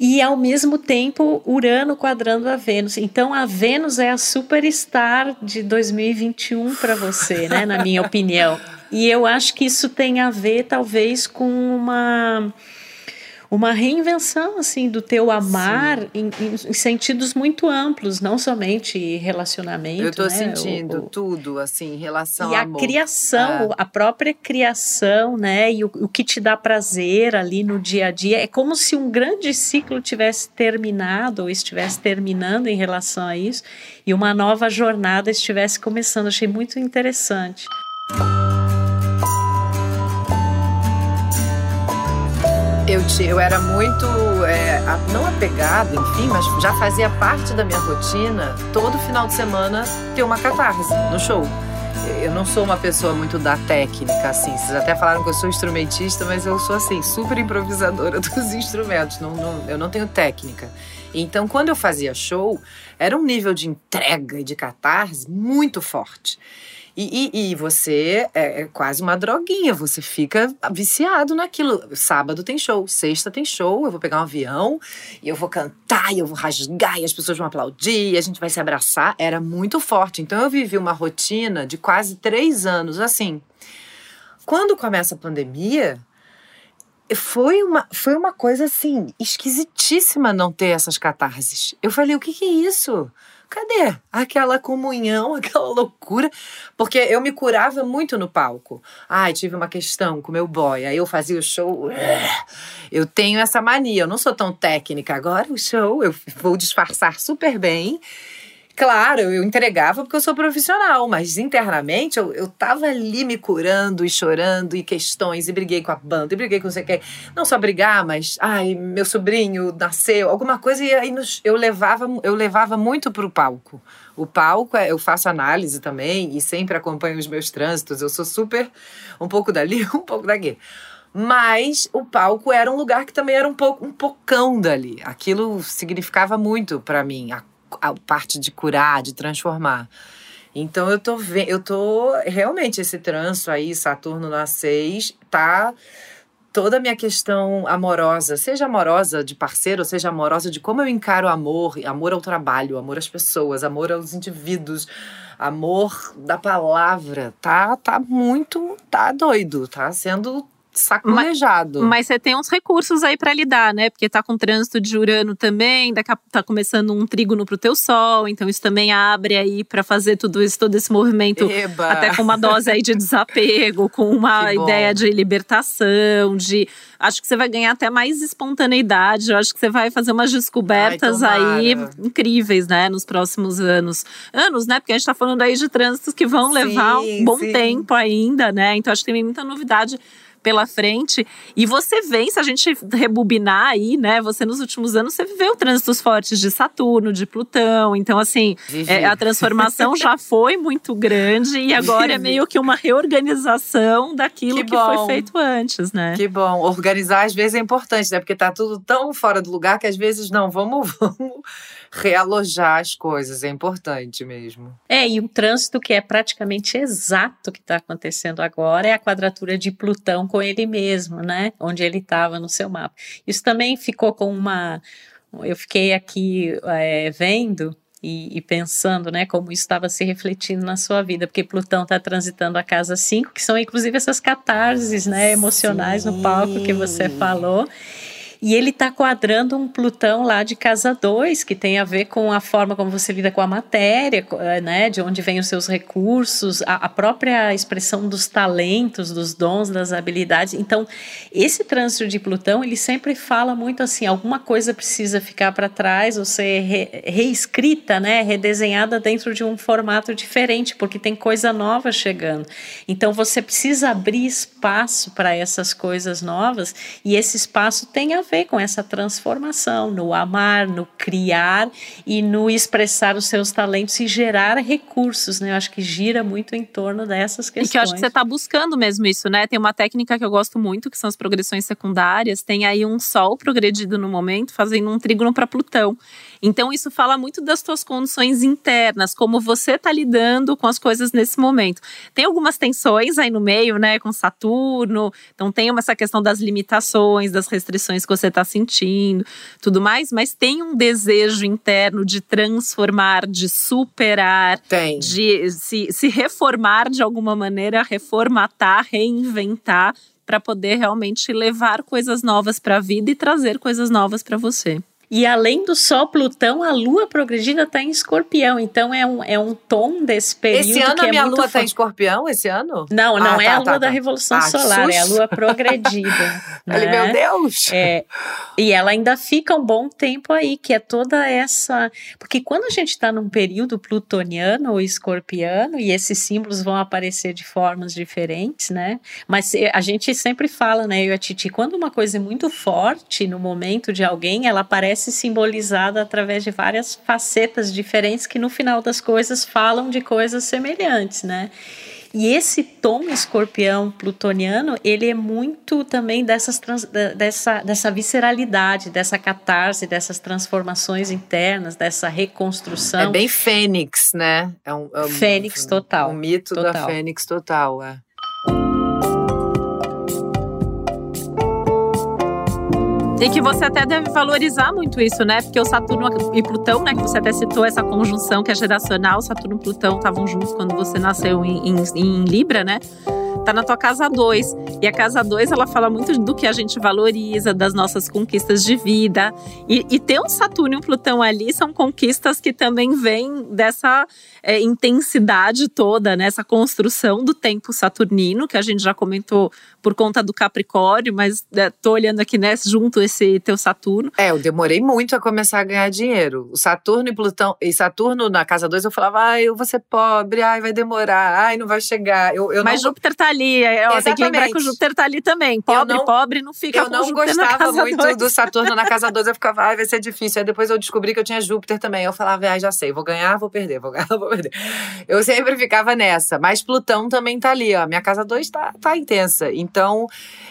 E ao mesmo tempo, Urano quadrando a Vênus. Então, a Vênus é a superstar de 2021 para você, né? Na minha opinião. E eu acho que isso tem a ver, talvez, com uma uma reinvenção assim do teu amar em, em, sentidos muito amplos, não somente relacionamento. Eu estou né? sentindo o, tudo assim em relação e ao amor. a criação, é. a própria criação, né? E o, o que te dá prazer ali no dia a dia é como se um grande ciclo tivesse terminado ou estivesse terminando em relação a isso e uma nova jornada estivesse começando. Achei muito interessante. Eu, eu era muito, é, não apegada, enfim, mas já fazia parte da minha rotina todo final de semana ter uma catarse no show. Eu não sou uma pessoa muito da técnica, assim. Vocês até falaram que eu sou instrumentista, mas eu sou, assim, super improvisadora dos instrumentos. Não, não, eu não tenho técnica. Então, quando eu fazia show, era um nível de entrega e de catarse muito forte. E, e, e, você é, é quase uma droguinha, você fica viciado naquilo. Sábado tem show, sexta tem show, eu vou pegar um avião e eu vou cantar e eu vou rasgar e as pessoas vão aplaudir e a gente vai se abraçar. Era muito forte. Então eu vivi uma rotina de quase três anos assim. Quando começa a pandemia, foi uma, foi uma coisa assim, esquisitíssima não ter essas catarses. Eu falei, o que, que é isso? Cadê aquela comunhão, aquela loucura? Porque eu me curava muito no palco. Ai, tive uma questão com meu boy, aí eu fazia o show. Eu tenho essa mania, eu não sou tão técnica. Agora o show eu vou disfarçar super bem Claro, eu entregava porque eu sou profissional, mas internamente eu, eu tava ali me curando e chorando e questões, e briguei com a banda, e briguei com você quer. Não só brigar, mas ai, meu sobrinho nasceu, alguma coisa, e aí nos, eu levava, eu levava muito pro palco. O palco, é, eu faço análise também e sempre acompanho os meus trânsitos. Eu sou super um pouco dali, um pouco daqui mas o palco era um lugar que também era um pouco um pocão dali. Aquilo significava muito para mim, a a parte de curar, de transformar. Então eu tô vendo, eu tô realmente esse trânsito aí, Saturno na 6, tá toda a minha questão amorosa, seja amorosa de parceiro, seja amorosa de como eu encaro amor, amor ao trabalho, amor às pessoas, amor aos indivíduos, amor da palavra, tá tá muito, tá doido, tá sendo sacolejado. Mas, mas, você tem uns recursos aí para lidar, né? Porque tá com trânsito de Urano também, daqui a, tá começando um trígono pro teu sol, então isso também abre aí para fazer tudo isso, todo esse movimento, Eba. até com uma dose aí de desapego, com uma ideia de libertação, de acho que você vai ganhar até mais espontaneidade, eu acho que você vai fazer umas descobertas Ai, aí incríveis, né, nos próximos anos. Anos, né? Porque a gente tá falando aí de trânsitos que vão sim, levar um bom sim. tempo ainda, né? Então acho que tem muita novidade pela frente. E você vem, se a gente rebobinar aí, né? Você nos últimos anos, você viveu trânsitos fortes de Saturno, de Plutão. Então, assim, é, a transformação já foi muito grande e agora é meio que uma reorganização daquilo que, que foi feito antes, né? Que bom. Organizar às vezes é importante, né? Porque tá tudo tão fora do lugar que às vezes não, vamos, vamos realojar as coisas, é importante mesmo. É, e um trânsito que é praticamente exato que está acontecendo agora é a quadratura de Plutão com ele mesmo, né? Onde ele estava no seu mapa. Isso também ficou com uma. Eu fiquei aqui é, vendo e, e, pensando, né, como isso estava se refletindo na sua vida, porque Plutão está transitando a casa 5, que são inclusive essas catarses, né, emocionais Sim. no palco que você falou. E ele está quadrando um Plutão lá de casa 2, que tem a ver com a forma como você lida com a matéria, eh, né? De onde vêm os seus recursos, a, a própria expressão dos talentos, dos dons, das habilidades. Então, esse trânsito de Plutão, ele sempre fala muito assim: alguma coisa precisa ficar para trás ou ser re, reescrita, né? Redesenhada dentro de um formato diferente, porque tem coisa nova chegando. Então, você precisa abrir espaço para essas coisas novas e esse espaço tem a ver com essa transformação no amar, no criar e no expressar os seus talentos e gerar recursos, né? Eu acho que gira muito em torno dessas questões. E que eu acho que você está buscando mesmo isso, né? Tem uma técnica que eu gosto muito, que são as progressões secundárias. Tem aí um Sol progredido no momento, fazendo um trígono para Plutão. Então, isso fala muito das suas condições internas, como você está lidando com as coisas nesse momento. Tem algumas tensões aí no meio, né, com Saturno. Então, tem essa questão das limitações, das restrições que você está sentindo, tudo mais, mas tem um desejo interno de transformar, de superar, tem. de se, se reformar de alguma maneira, reformatar, reinventar para poder realmente levar coisas novas para a vida e trazer coisas novas para você. E além do Sol, Plutão, a Lua progredida está em Escorpião. Então é um, é um tom desse período. Esse ano que a minha é Lua está em Escorpião? Esse ano? Não, não ah, é tá, a Lua tá, da tá. Revolução ah, Solar, é a. Lua progredida. Né? meu Deus! É, e ela ainda fica um bom tempo aí, que é toda essa. Porque quando a gente está num período plutoniano ou escorpiano, e esses símbolos vão aparecer de formas diferentes, né? Mas a gente sempre fala, né, eu e a Titi, quando uma coisa é muito forte no momento de alguém, ela parece simbolizada através de várias facetas diferentes que no final das coisas falam de coisas semelhantes, né? E esse tom escorpião plutoniano, ele é muito também dessas trans, dessa, dessa visceralidade, dessa catarse, dessas transformações internas, dessa reconstrução. É bem fênix, né? É um, é um fênix total. Um mito total. da fênix total, é. E que você até deve valorizar muito isso, né? Porque o Saturno e Plutão, né? Que você até citou essa conjunção que é geracional. Saturno e Plutão estavam juntos quando você nasceu em, em, em Libra, né? tá na tua casa 2. E a casa 2, ela fala muito do que a gente valoriza, das nossas conquistas de vida. E, e ter um Saturno e um Plutão ali são conquistas que também vêm dessa é, intensidade toda, né? Essa construção do tempo saturnino, que a gente já comentou por conta do Capricórnio, mas é, tô olhando aqui, né, junto esse teu Saturno. É, eu demorei muito a começar a ganhar dinheiro. O Saturno e Plutão, e Saturno na casa 2 eu falava, ai, eu vou ser pobre, ai, vai demorar, ai, não vai chegar. Eu, eu mas não... Júpiter tá ali, é, ó, tem que lembrar que o Júpiter tá ali também. Pobre, não, pobre não fica Eu não Júpiter gostava muito dois. do Saturno na casa 2, eu ficava, ai, vai ser difícil. Aí depois eu descobri que eu tinha Júpiter também. Eu falava, ai, já sei, vou ganhar, vou perder, vou ganhar, vou perder. Eu sempre ficava nessa. Mas Plutão também tá ali, ó. Minha casa 2 tá, tá intensa. Então,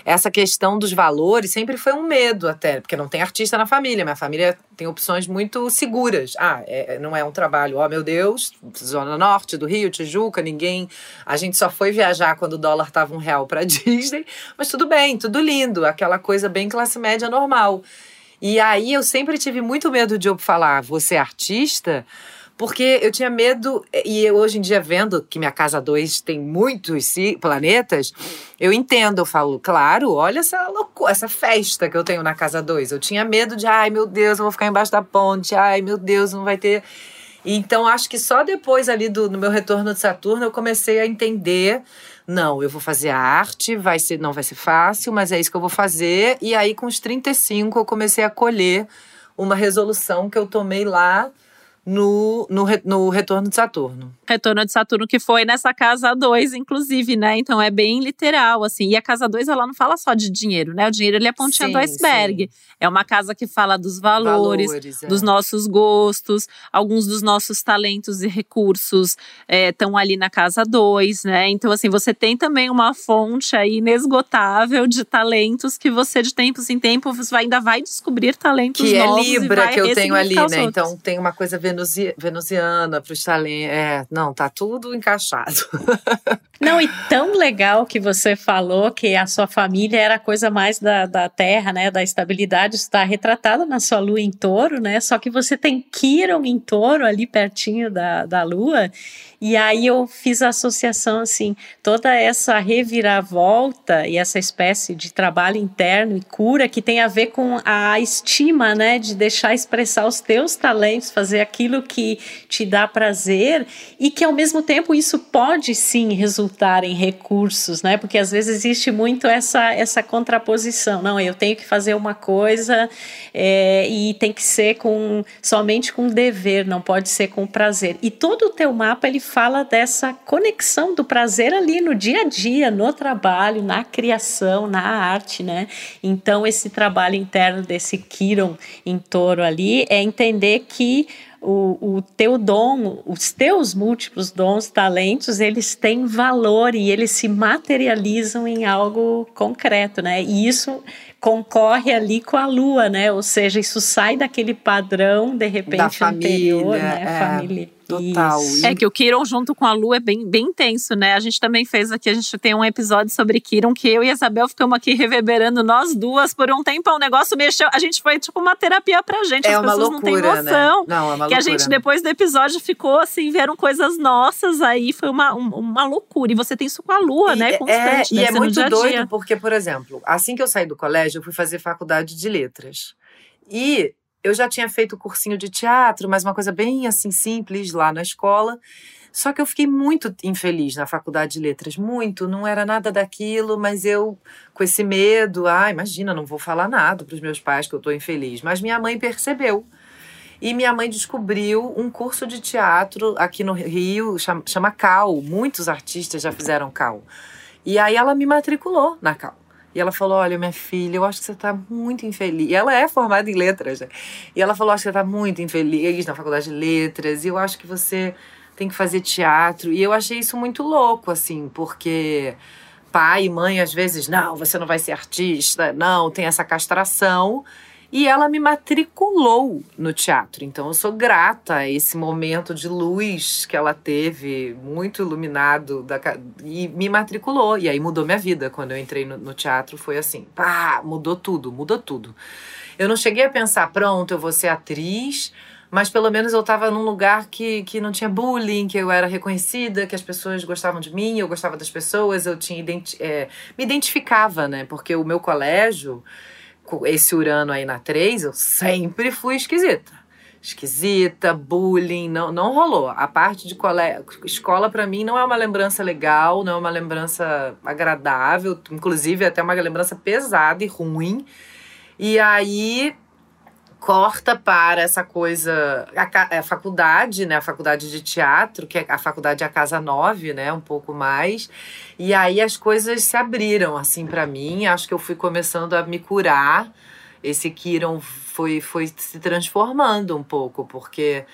essa questão dos valores sempre foi um medo até, porque não tem artista na família. Minha família tem opções muito seguras. Ah, é, não é um trabalho, ó, meu Deus, Zona Norte do Rio, Tijuca, ninguém. A gente só foi viajar quando o dólar tava um real pra Disney, mas tudo bem, tudo lindo, aquela coisa bem classe média normal. E aí eu sempre tive muito medo de eu falar, você é artista? Porque eu tinha medo, e eu, hoje em dia vendo que minha casa 2 tem muitos planetas, eu entendo, eu falo, claro, olha essa loucura, essa festa que eu tenho na casa 2. Eu tinha medo de, ai meu Deus, eu vou ficar embaixo da ponte, ai meu Deus, não vai ter. Então acho que só depois ali do no meu retorno de Saturno eu comecei a entender não, eu vou fazer arte, vai ser, não vai ser fácil, mas é isso que eu vou fazer. E aí, com os 35, eu comecei a colher uma resolução que eu tomei lá no, no, no retorno de Saturno. Retorno de Saturno, que foi nessa casa 2, inclusive, né? Então é bem literal, assim. E a casa 2, ela não fala só de dinheiro, né? O dinheiro ele é a pontinha Sim, do iceberg. sim. É uma casa que fala dos valores, Valores, é. dos nossos gostos, alguns dos nossos talentos e recursos estão ali na casa 2, né? Então, assim, você tem também uma fonte aí inesgotável de talentos que você, de tempos em tempos, ainda vai descobrir talentos Que é novos e Libra vai que eu tenho ali, né? outros. Então tem uma coisa venusi, venusiana para os talentos. É, não, tá tudo encaixado. Não, e tão legal que você falou que a sua família era a coisa mais da, da terra, né? Da estabilidade, está retratado na sua lua em touro, né? Só que você tem Quiron em touro ali pertinho da, da lua. E aí eu fiz a associação assim, toda essa reviravolta e essa espécie de trabalho interno e cura que tem a ver com a estima, né, de deixar expressar os teus talentos, fazer aquilo que te dá prazer e que ao mesmo tempo isso pode sim resultar em recursos, né? Porque às vezes existe muito essa essa contraposição. Não, eu tenho que fazer uma coisa é, e tem que ser com somente com dever, não pode ser com prazer. E todo o teu mapa ele fala dessa conexão do prazer ali no dia a dia, no trabalho, na criação, na arte, né? Então, esse trabalho interno desse Kiron em touro ali é entender que o, o teu dom, os teus múltiplos dons, talentos, eles têm valor e eles se materializam em algo concreto, né? E isso concorre ali com a lua, né? Ou seja, isso sai daquele padrão, de repente, da família, anterior, né? É. Família. Total. Isso. É que o Kiron junto com a Lu é bem, bem intenso, né? A gente também fez aqui, a gente tem um episódio sobre Kiron que eu e a Isabel ficamos aqui reverberando nós duas por um tempo. O negócio mexeu. A gente foi tipo uma terapia pra gente. É As pessoas loucura, não têm né? noção. Né? Não, é uma que loucura. a gente, depois do episódio, ficou assim, vieram coisas nossas aí. Foi uma, uma loucura. E você tem isso com a Lua, e né? Constante. É, e é muito dia -dia. doido, porque, por exemplo, assim que eu saí do colégio, eu fui fazer faculdade de letras. E eu já tinha feito cursinho de teatro, mas uma coisa bem assim simples lá na escola. Só que eu fiquei muito infeliz na faculdade de letras, muito, não era nada daquilo, mas eu com esse medo, ah, imagina, não vou falar nada para os meus pais que eu estou infeliz. Mas minha mãe percebeu. E minha mãe descobriu um curso de teatro aqui no Rio, chama, chama CAL. Muitos artistas já fizeram CAL. E aí ela me matriculou na CAL. E ela falou: Olha, minha filha, eu acho que você está muito infeliz. E ela é formada em letras. Né? E ela falou: Acho que você está muito infeliz na faculdade de letras. E eu acho que você tem que fazer teatro. E eu achei isso muito louco, assim, porque pai e mãe às vezes: Não, você não vai ser artista. Não, tem essa castração. E ela me matriculou no teatro. Então eu sou grata a esse momento de luz que ela teve, muito iluminado, da, e me matriculou. E aí mudou minha vida. Quando eu entrei no, no teatro, foi assim: pá, mudou tudo, mudou tudo. Eu não cheguei a pensar, pronto, eu vou ser atriz, mas pelo menos eu estava num lugar que, que não tinha bullying, que eu era reconhecida, que as pessoas gostavam de mim, eu gostava das pessoas, eu tinha identi é, me identificava, né? Porque o meu colégio esse Urano aí na 3, eu sempre fui esquisita. Esquisita, bullying, não, não rolou. A parte de escola, para mim, não é uma lembrança legal, não é uma lembrança agradável, inclusive até uma lembrança pesada e ruim. E aí corta para essa coisa, a, a, faculdade, né, a faculdade de teatro, que é a faculdade é a Casa 9, né, um pouco mais, e aí as coisas se abriram, assim, para mim, acho que eu fui começando a me curar, esse Kiron foi, foi se transformando um pouco, porque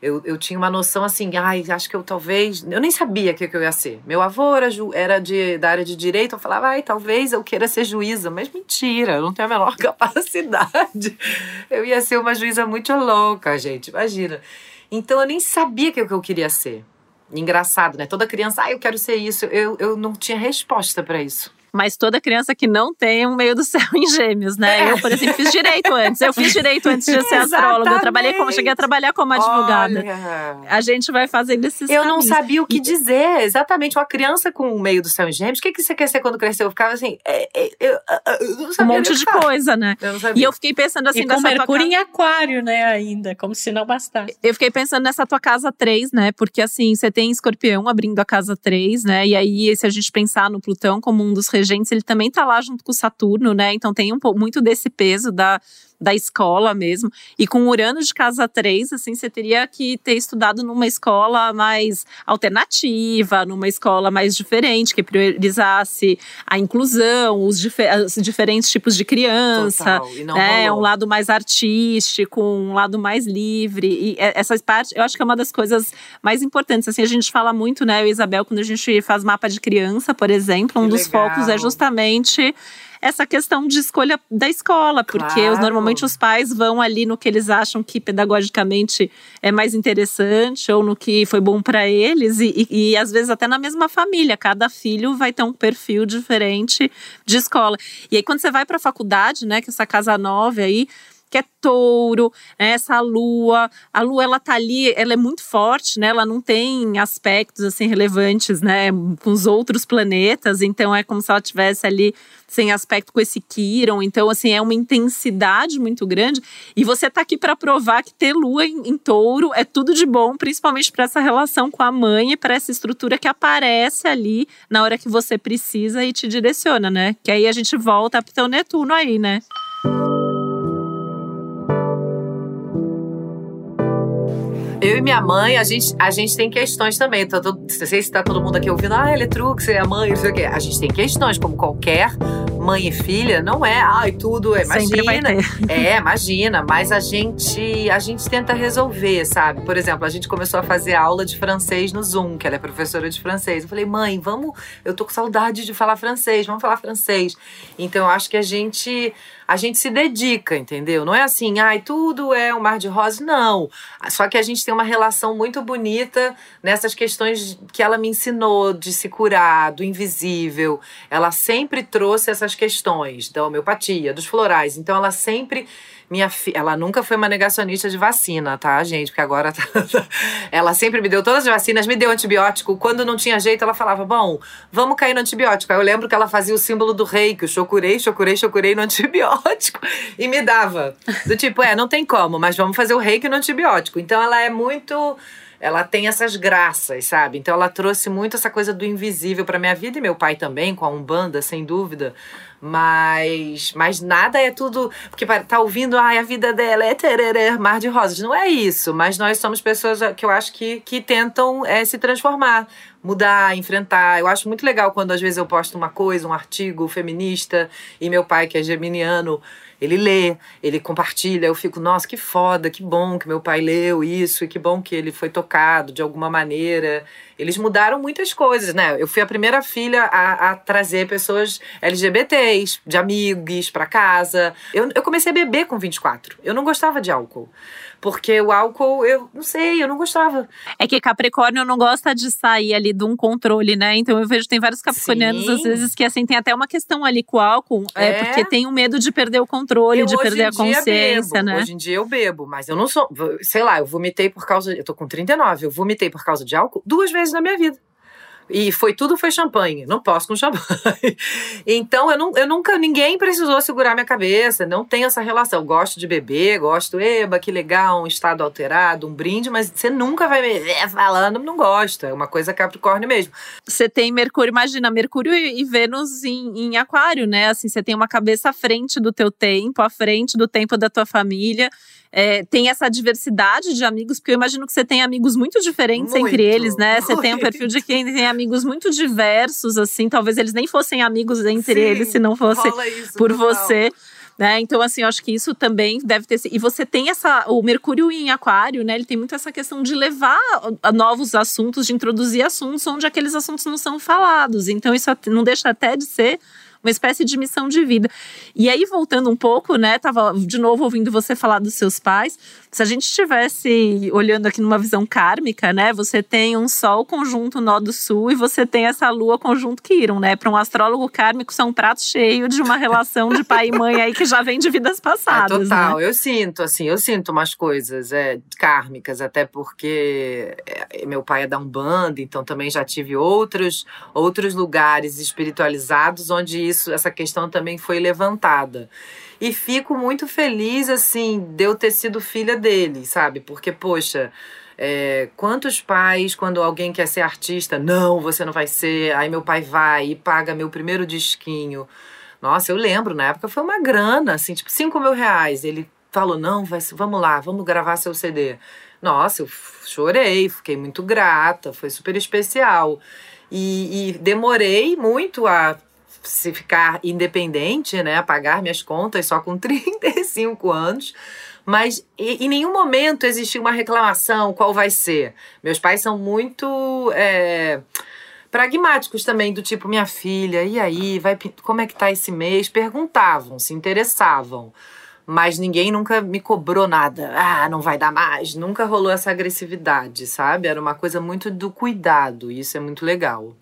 eu, eu tinha uma noção assim, ai, acho que eu talvez. Eu nem sabia o que, que eu ia ser. Meu avô era, ju, era de, da área de direito, eu falava, ai, talvez eu queira ser juíza. Mas mentira, eu não tenho a menor capacidade. Eu ia ser uma juíza muito louca, gente, imagina. Então eu nem sabia o que, que eu queria ser. Engraçado, né? Toda criança, ah, eu quero ser isso. Eu, eu não tinha resposta para isso mas toda criança que não tem um meio do céu em gêmeos, né? Eu, por exemplo, fiz direito antes. Eu fiz direito antes de ser astróloga. Eu trabalhei como, cheguei a trabalhar como advogada. Olha. A gente vai fazendo esses Eu caminhos. não sabia o que dizer. Exatamente. Uma criança com o meio do céu em gêmeos, o que, que você quer ser quando crescer? Eu ficava assim, é, é, eu, eu não sabia Um monte de falar. coisa, né? Eu não sabia. E eu fiquei pensando assim, e com Mercúrio tua em aquário, né, ainda, como se não bastasse. Eu fiquei pensando nessa tua casa 3, né? Porque assim, você tem escorpião abrindo a casa 3, né? E aí, se a gente pensar no Plutão como um dos regentes, ele também tá lá junto com Saturno, né? Então tem um pouco muito desse peso da, da escola mesmo. E com Urano de casa 3, assim, você teria que ter estudado numa escola mais alternativa, numa escola mais diferente, que priorizasse a inclusão, os, difer os diferentes tipos de criança, Total, e né? Um lado mais artístico, um lado mais livre. E essas partes, eu acho que é uma das coisas mais importantes. Assim, a gente fala muito, né, eu e Isabel, quando a gente faz mapa de criança, por exemplo, um Que dos legal. focos é justamente essa questão de escolha da escola, porque Claro. normalmente os pais vão ali no que eles acham que pedagogicamente é mais interessante ou no que foi bom para eles e, e, e às vezes até na mesma família, cada filho vai ter um perfil diferente de escola. E aí quando você vai para a faculdade, né, que essa casa nova aí que é touro, né, essa lua, a lua ela tá ali, ela é muito forte, né? Ela não tem aspectos assim relevantes, né, com os outros planetas, então é como se ela tivesse ali sem aspecto com esse Quiron, então assim é uma intensidade muito grande e você tá aqui para provar que ter lua em, em touro é tudo de bom, principalmente para essa relação com a mãe e para essa estrutura que aparece ali na hora que você precisa e te direciona, né? Que aí a gente volta pro teu Netuno aí, né? Eu e minha mãe, a gente, a gente tem questões também. Tô, tô, não sei se tá todo mundo aqui ouvindo, ah, Eletrux, é a mãe, não sei o quê. A gente tem questões, como qualquer mãe e filha, não é, ai, tudo é, imagina. É, imagina, mas a gente, a gente tenta resolver, sabe? Por exemplo, a gente começou a fazer aula de francês no Zoom, que ela é professora de francês. Eu falei, mãe, vamos, eu tô com saudade de falar francês, vamos falar francês. Então, eu acho que a gente, a gente se dedica, entendeu? Não é assim, ai, tudo é um mar de rosas, não. Só que a gente tem uma relação muito bonita nessas questões que ela me ensinou de se curar, do invisível. Ela sempre trouxe essas questões da homeopatia, dos florais. Então ela sempre minha fi... ela nunca foi uma negacionista de vacina, tá, gente? Porque agora tá... ela sempre me deu todas as vacinas, me deu antibiótico. Quando não tinha jeito, ela falava: "Bom, vamos cair no antibiótico". Aí eu lembro que ela fazia o símbolo do rei, que o chocurei, chocurei, chocurei no antibiótico e me dava. Do tipo, é, não tem como, mas vamos fazer o reiki no antibiótico. Então ela é muito ela tem essas graças, sabe? Então ela trouxe muito essa coisa do invisível para minha vida e meu pai também, com a Umbanda, sem dúvida. Mas, mas nada é tudo. Porque tá ouvindo, ai, a vida dela é tererê, mar de rosas. Não é isso. Mas nós somos pessoas que eu acho que, que tentam é, se transformar, mudar, enfrentar. Eu acho muito legal quando às vezes eu posto uma coisa, um artigo feminista, e meu pai, que é geminiano, ele lê, ele compartilha. Eu fico, nossa, que foda, que bom que meu pai leu isso, e que bom que ele foi tocado de alguma maneira. Eles mudaram muitas coisas, né? Eu fui a primeira filha a, a trazer pessoas LGBTs, de amigos, para casa. Eu, eu comecei a beber com 24. Eu não gostava de álcool. Porque o álcool, eu não sei, eu não gostava. É que Capricórnio não gosta de sair ali de um controle, né? Então eu vejo tem vários capricornianos Sim. às vezes que assim tem até uma questão ali com o álcool, é, É. porque tem um medo de perder o controle, eu de perder a consciência, bebo. né? Hoje em dia eu bebo, mas eu não sou. Sei lá, eu vomitei por causa. Eu tô com 39, eu vomitei por causa de álcool duas vezes na minha vida. E foi tudo foi champanhe. Não posso com champanhe. Então eu, não, eu nunca. Ninguém precisou segurar minha cabeça. Não tenho essa relação. Gosto de beber, gosto, eba, que legal, um estado alterado, um brinde, mas você nunca vai me ver falando, não gosta. É uma coisa Capricórnio mesmo. Você tem Mercúrio, imagina, Mercúrio e e Vênus em, em aquário, né? Assim, você tem uma cabeça à frente do teu tempo, à frente do tempo da tua família. É, tem essa diversidade de amigos, porque eu imagino que você tem amigos muito diferentes Muito, entre eles, né? Você tem um muito. perfil de quem tem amigos muito diversos, assim, talvez eles nem fossem amigos entre Sim, eles se não fosse isso, por total. você. Né? Então, assim, eu acho que isso também deve ter. sido- E você tem essa. O Mercúrio em Aquário, né? Ele tem muito essa questão de levar a novos assuntos, de introduzir assuntos onde aqueles assuntos não são falados. Então, isso não deixa até de ser uma espécie de missão de vida. E aí, voltando um pouco, né? Tava de novo ouvindo você falar dos seus pais. Se a gente estivesse olhando aqui numa visão kármica, né? Você tem um Sol conjunto Nó do Sul e você tem essa Lua conjunto Quiron, né? Para um astrólogo kármico, são um prato cheio de uma relação de pai e mãe aí que já vem de vidas Ah, passadas. total, né? eu sinto, assim, eu sinto umas coisas é, kármicas, até porque é, meu pai é da Umbanda, então também já tive outros, outros lugares espiritualizados onde isso, essa questão também foi levantada. E fico muito feliz, assim, de eu ter sido filha dele, sabe? Porque, poxa, é, quantos pais, quando alguém quer ser artista, não, você não vai ser, aí meu pai vai e paga meu primeiro disquinho. Nossa, eu lembro, na época foi uma grana, assim, tipo, 5 mil reais. Ele falou: não, vai, vamos lá, vamos gravar seu CD. Nossa, eu chorei, fiquei muito grata, foi super especial. E, e demorei muito a se ficar independente, né? Pagar minhas contas só com 35 anos. Mas em nenhum momento existiu uma reclamação qual vai ser. Meus pais são muito. é, pragmáticos também, do tipo, minha filha, e aí, vai, como é que tá esse mês? Perguntavam, se interessavam. Mas ninguém nunca me cobrou nada. Ah, não vai dar mais. Nunca rolou essa agressividade, sabe? Era uma coisa muito do cuidado, e isso é muito legal.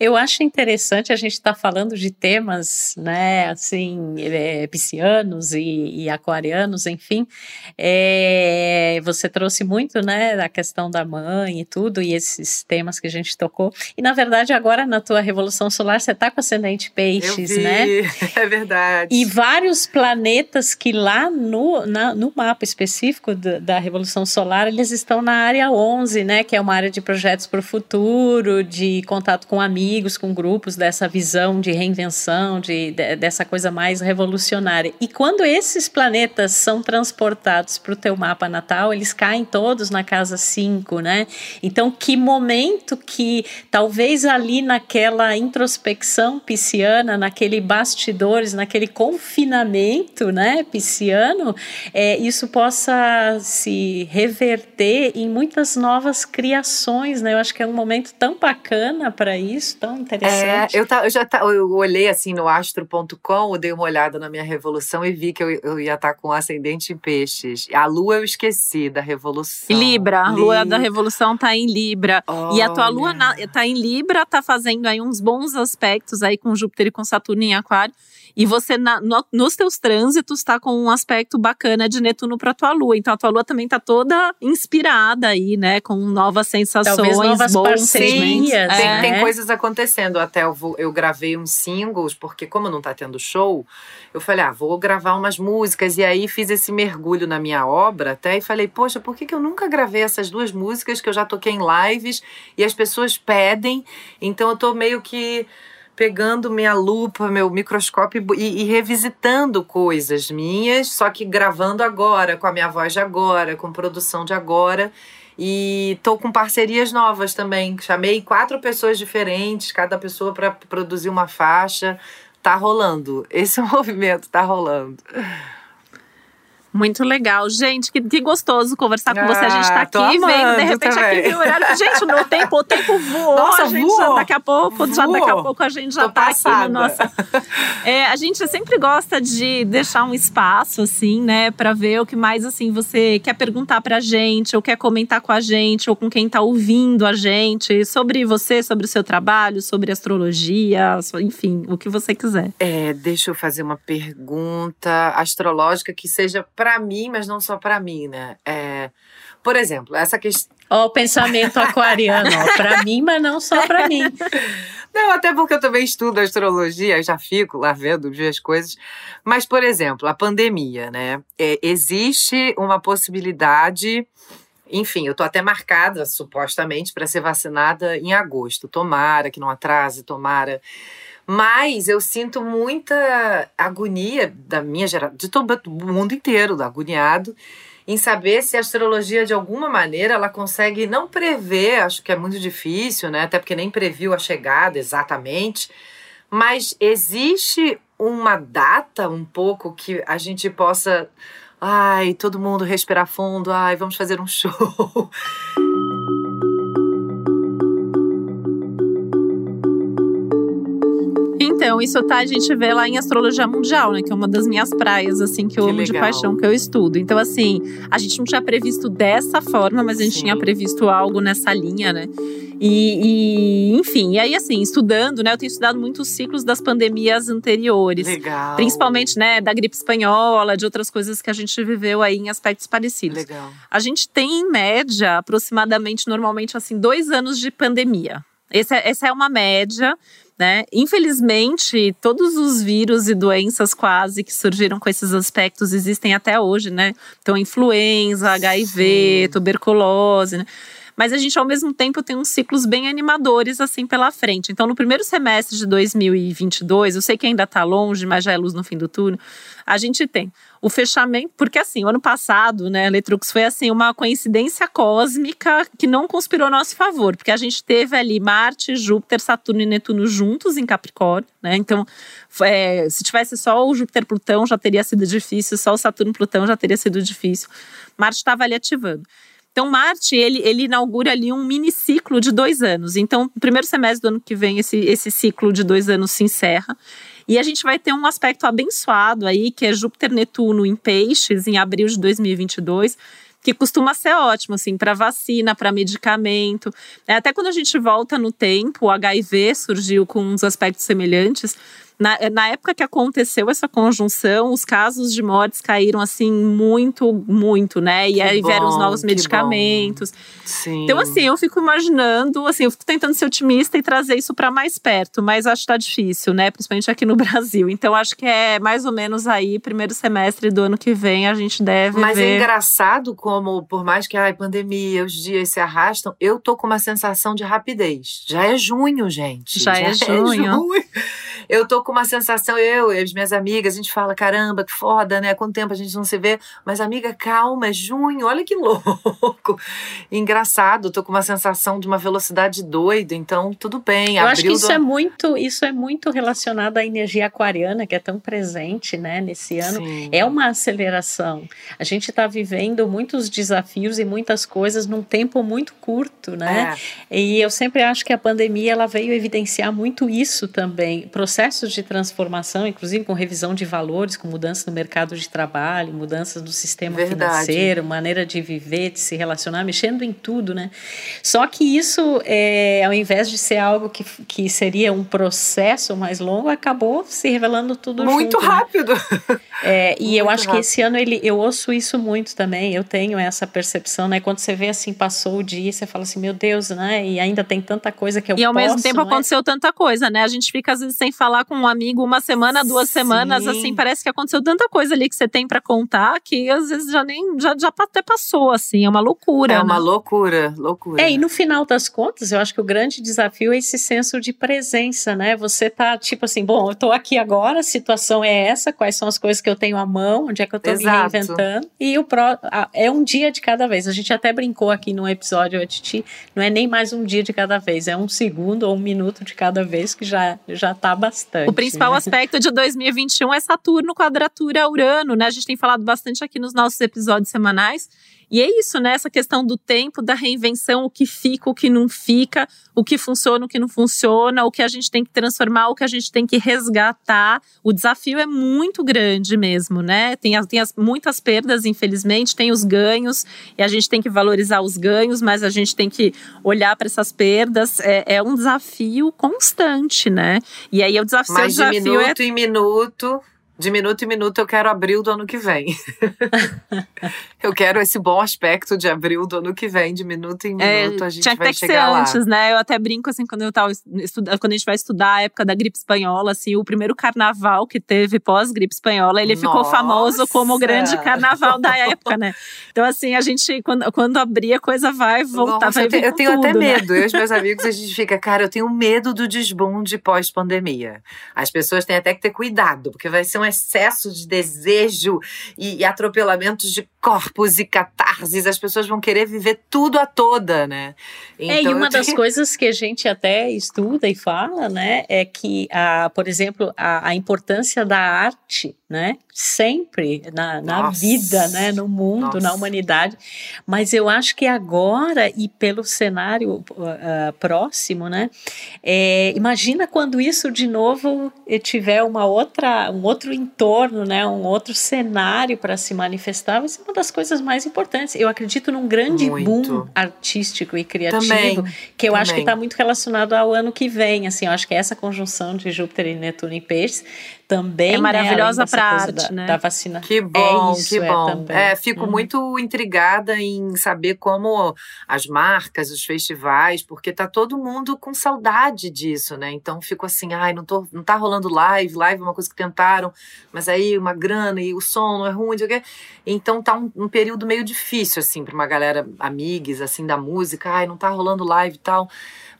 Eu acho interessante a gente estar tá falando de temas, né, assim, é, piscianos e, e, aquarianos, enfim. É, você trouxe muito, né, da questão da mãe e tudo, e esses temas que a gente tocou. E, na verdade, agora na tua Revolução Solar, você está com ascendente peixes, né? É verdade. E vários planetas que lá no, na, no mapa específico da, da Revolução Solar, eles estão na área 11, né, que é uma área de projetos para o futuro, de contato com amigos, amigos, com grupos dessa visão de reinvenção, de, de dessa coisa mais revolucionária. E quando esses planetas são transportados para o teu mapa natal, eles caem todos na casa 5, né? Então, que momento que talvez ali naquela introspecção pisciana, naquele bastidores, naquele confinamento, né, pisciano, é, isso possa se reverter em muitas novas criações, né? Eu acho que é um momento tão bacana para isso, tão interessante. É, eu, tá, eu já tá, eu olhei assim no astro.com, dei uma olhada na minha revolução e vi que eu, eu ia estar tá com ascendente em peixes. A lua eu esqueci da revolução. Libra, a lua da revolução tá em Libra. Olha. E a tua lua na, tá em Libra, tá fazendo aí uns bons aspectos aí com Júpiter e com Saturno em Aquário. E você, na, no, nos teus trânsitos, tá com um aspecto bacana de Netuno para tua lua. Então a tua lua também tá toda inspirada aí, né? Com novas sensações, Talvez novas bons parcerias. Tem, é. tem coisas acontecendo. Até eu, vou, eu gravei uns singles, porque como não tá tendo show, eu falei, ah, vou gravar umas músicas. E aí fiz esse mergulho na minha obra até e falei, poxa, por que, que eu nunca gravei essas duas músicas que eu já toquei em lives e as pessoas pedem? Então eu tô meio que pegando minha lupa, meu microscópio e, e, revisitando coisas minhas, só que gravando agora, com a minha voz de agora, com produção de agora. E tô com parcerias novas também. Chamei quatro pessoas diferentes, cada pessoa para produzir uma faixa. Tá rolando. Esse movimento tá rolando. Muito legal. Gente, que, que gostoso conversar com você. A gente tá ah, aqui vendo, de repente também. aqui viu o horário. Gente, no tempo, o tempo voou. Nossa, a gente voou. Já, daqui a pouco, já daqui a pouco a gente já Tô tá passada. aqui no nosso. É, a gente sempre gosta de deixar um espaço, assim, né, pra ver o que mais, assim, você quer perguntar pra gente, ou quer comentar com a gente, ou com quem tá ouvindo a gente, sobre você, sobre o seu trabalho, sobre astrologia, enfim, o que você quiser. É, deixa eu fazer uma pergunta astrológica que seja para mim, mas não só para mim, né? É, por exemplo, essa questão. Ó, o pensamento aquariano, para mim, mas não só para mim. Não, até porque eu também estudo astrologia, já fico lá vendo as coisas. Mas, por exemplo, a pandemia, né? É, existe uma possibilidade. Enfim, eu tô até marcada, supostamente, para ser vacinada em agosto. Tomara que não atrase, tomara. Mas eu sinto muita agonia da minha geração, de todo mundo inteiro, agoniado, em saber se a astrologia, de alguma maneira, ela consegue não prever, acho que é muito difícil, né? Até porque nem previu a chegada exatamente. Mas existe uma data um pouco que a gente possa. Ai, todo mundo respirar fundo, ai, vamos fazer um show. Então, isso tá, a gente vê lá em astrologia mundial, né? Que é uma das minhas praias, assim, que eu que amo legal. de paixão, que eu estudo. Então, assim, a gente não tinha previsto dessa forma, mas a gente Sim. tinha previsto algo nessa linha, né? E, e, enfim, e aí assim, estudando, né? Eu tenho estudado muitos ciclos das pandemias anteriores. Legal. Principalmente, né, da gripe espanhola, de outras coisas que a gente viveu aí em aspectos parecidos. Legal. A gente tem, em média, aproximadamente, normalmente, assim, dois anos de pandemia. Essa, é, essa é uma média. Né? Infelizmente, todos os vírus e doenças quase que surgiram com esses aspectos existem até hoje, né? Então, influenza, HIV, Sim. tuberculose, né? Mas a gente, ao mesmo tempo, tem uns ciclos bem animadores assim pela frente. Então, no primeiro semestre de 2022, eu sei que ainda está longe, mas já é luz no fim do túnel, a gente tem o fechamento, porque assim, o ano passado, né, Letrux foi assim uma coincidência cósmica que não conspirou a nosso favor, porque a gente teve ali Marte, Júpiter, Saturno e Netuno juntos em Capricórnio, né? Então, é, se tivesse só o Júpiter Plutão já teria sido difícil, só o Saturno Plutão já teria sido difícil. Marte estava ali ativando. Então, Marte, ele, ele inaugura ali um mini ciclo de dois anos. Então, no primeiro semestre do ano que vem, esse, esse ciclo de dois anos se encerra. E a gente vai ter um aspecto abençoado aí, que é Júpiter-Netuno em Peixes, em abril de 2022 que costuma ser ótimo, assim, para vacina, para medicamento. É, até quando a gente volta no tempo, o HIV surgiu com uns aspectos semelhantes. Na, na, época que aconteceu essa conjunção, os casos de mortes caíram assim muito, muito, né? E que aí bom, vieram os novos medicamentos. Sim. Então, assim, eu fico imaginando, assim, eu fico tentando ser otimista e trazer isso para mais perto, mas acho que tá difícil, né? Principalmente aqui no Brasil. Então, acho que é mais ou menos aí, primeiro semestre do ano que vem, a gente deve. Mas é ver... é engraçado como, por mais que a pandemia, os dias se arrastam, eu tô com uma sensação de rapidez. Já é junho, gente. Já, Já é, é junho. junho. Eu tô com uma sensação, eu e as minhas amigas, a gente fala, caramba, que foda, né? Quanto tempo a gente não se vê. Mas, amiga, calma, é junho, olha que louco. Engraçado, tô com uma sensação de uma velocidade doida, então tudo bem. Eu acho que isso do... é muito, isso é muito relacionado à energia aquariana, que é tão presente, né, nesse ano. Sim. É uma aceleração. A gente está vivendo muitos desafios e muitas coisas num tempo muito curto, né? É. E eu sempre acho que a pandemia ela veio evidenciar muito isso também. Processos de transformação, inclusive com revisão de valores, com mudança no mercado de trabalho, mudanças do sistema Verdade. financeiro, maneira de viver, de se relacionar, mexendo em tudo, né? Só que isso, é, ao invés de ser algo que, que seria um processo mais longo, acabou se revelando tudo muito junto, né? rápido. Né? É, e muito eu acho rápido. que esse ano ele, eu ouço isso muito também. Eu tenho essa percepção, né? Quando você vê assim, passou o dia, você fala assim, meu Deus, né? E ainda tem tanta coisa que eu E ao posso, mesmo tempo é? aconteceu tanta coisa, né? A gente fica às vezes sem falar com um amigo uma semana, duas Sim. semanas, assim, parece que aconteceu tanta coisa ali que você tem para contar que às vezes já nem já, já até passou, assim, é uma loucura. É né? uma loucura, loucura. É, e no final das contas, eu acho que o grande desafio é esse senso de presença, né? Você tá tipo assim, bom, eu tô aqui agora, a situação é essa, quais são as coisas que eu tenho à mão, onde é que eu tô Exato. me reinventando. E o pro, é um dia de cada vez. A gente até brincou aqui no episódio, a Titi, não é nem mais um dia de cada vez, é um segundo ou um minuto de cada vez que já já tá bastante. O principal aspecto de 2021 é Saturno quadratura Urano, né? A gente tem falado bastante aqui nos nossos episódios semanais. E é isso, né? Essa questão do tempo, da reinvenção, o que fica, o que não fica, o que funciona, o que não funciona, o que a gente tem que transformar, o que a gente tem que resgatar. O desafio é muito grande mesmo, né? Tem, as, tem as, muitas perdas, infelizmente, tem os ganhos, e a gente tem que valorizar os ganhos, mas a gente tem que olhar para essas perdas. É, é, um desafio constante, né? E aí o desafio, mas o desafio de minuto é... em minuto de minuto em minuto eu quero abril do ano que vem. eu quero esse bom aspecto de abril do ano que vem, de minuto em é, minuto é, a gente tinha vai chegar ser lá. antes, né? Eu até brinco assim quando eu tava estudando, quando a gente vai estudar a época da gripe espanhola, assim, o primeiro carnaval que teve pós gripe espanhola, ele Nossa. ficou famoso como o grande carnaval da época, né? Então assim, a gente quando, quando abrir a coisa vai voltar, Nossa, vai eu, te, eu tenho tudo, até né? medo. Eu e os meus amigos a gente fica, cara, eu tenho medo do desbunde pós-pandemia. As pessoas têm até que ter cuidado, porque vai ser um excesso de desejo e, e, atropelamentos de corpos e catarses. As pessoas vão querer viver tudo a toda, né? Então, é, e então, uma das coisas que a gente até estuda e fala, né, é que, a, por exemplo, a, a importância da arte, né, sempre na, na vida, né, no mundo, Nossa. na humanidade. Mas eu acho que agora e pelo cenário uh, próximo, né, é, imagina quando isso de novo tiver uma outra, um outro entorno, né, um outro cenário para se manifestar, vai ser uma das coisas mais importantes. Eu acredito num grande muito. boom artístico e criativo, também, que eu também. acho que está muito relacionado ao ano que vem. Assim, eu acho que essa conjunção de Júpiter e Netuno em Peixes também é maravilhosa né, para arte, da, né? Da vacina. Que bom, é isso, que é bom. É, é fico uhum. muito intrigada em saber como as marcas, os festivais, porque tá todo mundo com saudade disso, né? Então fico assim, ai, não tô, não tá rolando live, live é uma coisa que tentaram, mas aí uma grana e o som não é ruim, então tá um, um período meio difícil assim para uma galera amigos assim da música, ai, não tá rolando live e tal.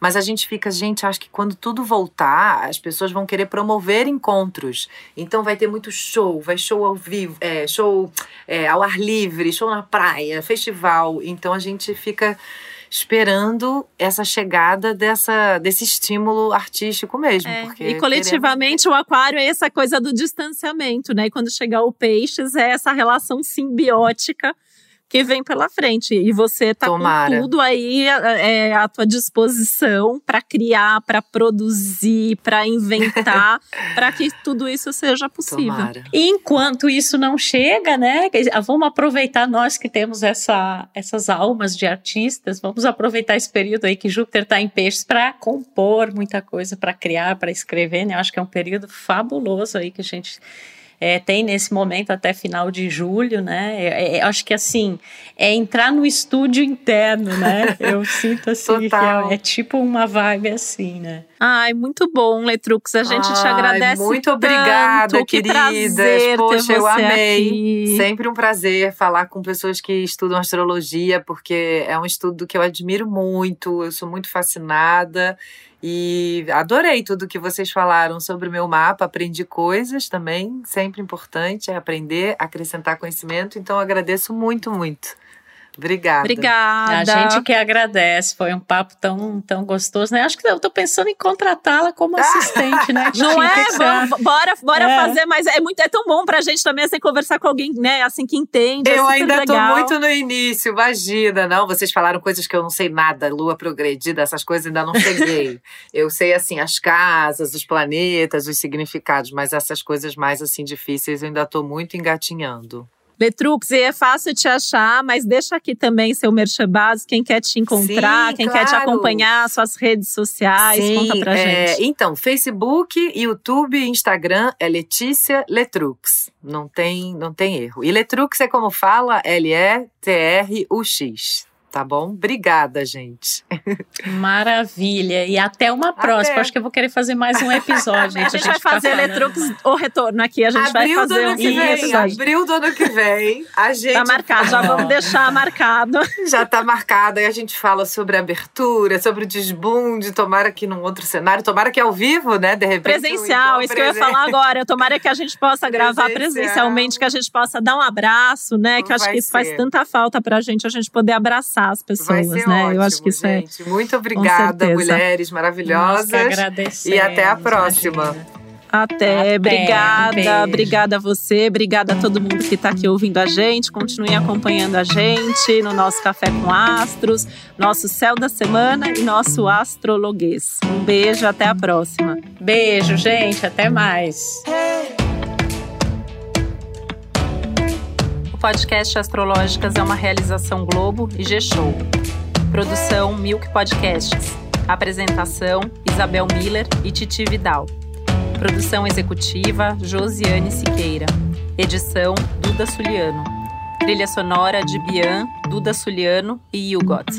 Mas a gente fica, gente, acho que quando tudo voltar, as pessoas vão querer promover encontros. Então vai ter muito show, vai show ao vivo, é, show é, ao ar livre, show na praia, festival. Então a gente fica esperando essa chegada dessa, desse estímulo artístico mesmo. É, e coletivamente queremos... o aquário é essa coisa do distanciamento, né? E quando chegar o peixes é essa relação simbiótica que vem pela frente. E você tá Tomara. com tudo aí é, à tua disposição para criar, para produzir, para inventar, para que tudo isso seja possível. Tomara. E enquanto isso não chega, né? Vamos aproveitar nós que temos essa, essas almas de artistas, vamos aproveitar esse período aí que Júpiter está em peixes para compor muita coisa, para criar, para escrever, né? Eu acho que é um período fabuloso aí que a gente é, tem nesse momento até final de julho, né? É, é, acho que assim, é entrar no estúdio interno, né? Eu sinto assim, que é, é, tipo uma vibe assim, né? Ai, muito bom, Letrux. A gente Ai, te agradece. Muito obrigada, tanto. queridas. Poxa, eu amei. Aqui. Sempre um prazer falar com pessoas que estudam astrologia, porque é um estudo que eu admiro muito, eu sou muito fascinada. E adorei tudo que vocês falaram sobre o meu mapa, aprendi coisas também, sempre importante é aprender, acrescentar conhecimento, então agradeço muito, muito. Obrigada. Obrigada. A gente que agradece, foi um papo tão, tão gostoso, né? Acho que eu tô pensando em contratá-la como assistente, né? Não é? Vamos, bora bora é. fazer, mas é muito é tão bom pra gente também assim conversar com alguém, né, assim que entende. É eu ainda legal. tô muito no início, imagina, não, vocês falaram coisas que eu não sei nada, lua progredida, essas coisas ainda não cheguei. eu sei assim as casas, os planetas, os significados, mas essas coisas mais assim difíceis eu ainda tô muito engatinhando. Letrux, e é fácil te achar, mas deixa aqui também seu merchan base, quem quer te encontrar, Sim, quem claro. quer te acompanhar, suas redes sociais, Sim, conta pra é, gente. Então, Facebook, YouTube, Instagram é Letícia Letrux. Não tem, não tem erro. E Letrux é como fala, L-E-T-R-U-X. Tá bom? Obrigada, gente. Maravilha. E até uma próxima. Até. Acho que eu vou querer fazer mais um episódio. a gente vai fazer Letrux o retorno aqui. A gente abril vai fazer do ano que vem, episódio. abril do ano que vem, a gente Tá marcado, já vamos deixar marcado. já tá marcado. Aí a gente fala sobre a abertura, sobre o desbunde, tomara que num outro cenário, tomara que ao vivo, né? De repente. um Presencial, encontro isso que eu ia falar agora. Tomara que a gente possa gravar Presencial. presencialmente, que a gente possa dar um abraço, né? Que eu acho que isso faz ser. tanta falta pra gente, a gente poder abraçar as Vai pessoas, ser né? ótimo, eu acho que isso é. gente. Muito obrigada, mulheres maravilhosas. E até a próxima. imagina. Até, Até, obrigada, beijo. obrigada a você, obrigada a todo mundo que está aqui ouvindo a gente. Continuem acompanhando a gente no nosso Café com Astros, nosso Céu da Semana e nosso Astrologuês. Um beijo, até a próxima. Beijo, gente. Até mais. Podcast Astrológicas é uma realização Globo e G-Show. Produção Milk Podcasts. Apresentação Isabel Miller e Titi Vidal. Produção executiva Josiane Siqueira. Edição Duda Suliano. Trilha sonora de Bian, Duda Suliano e Hugot.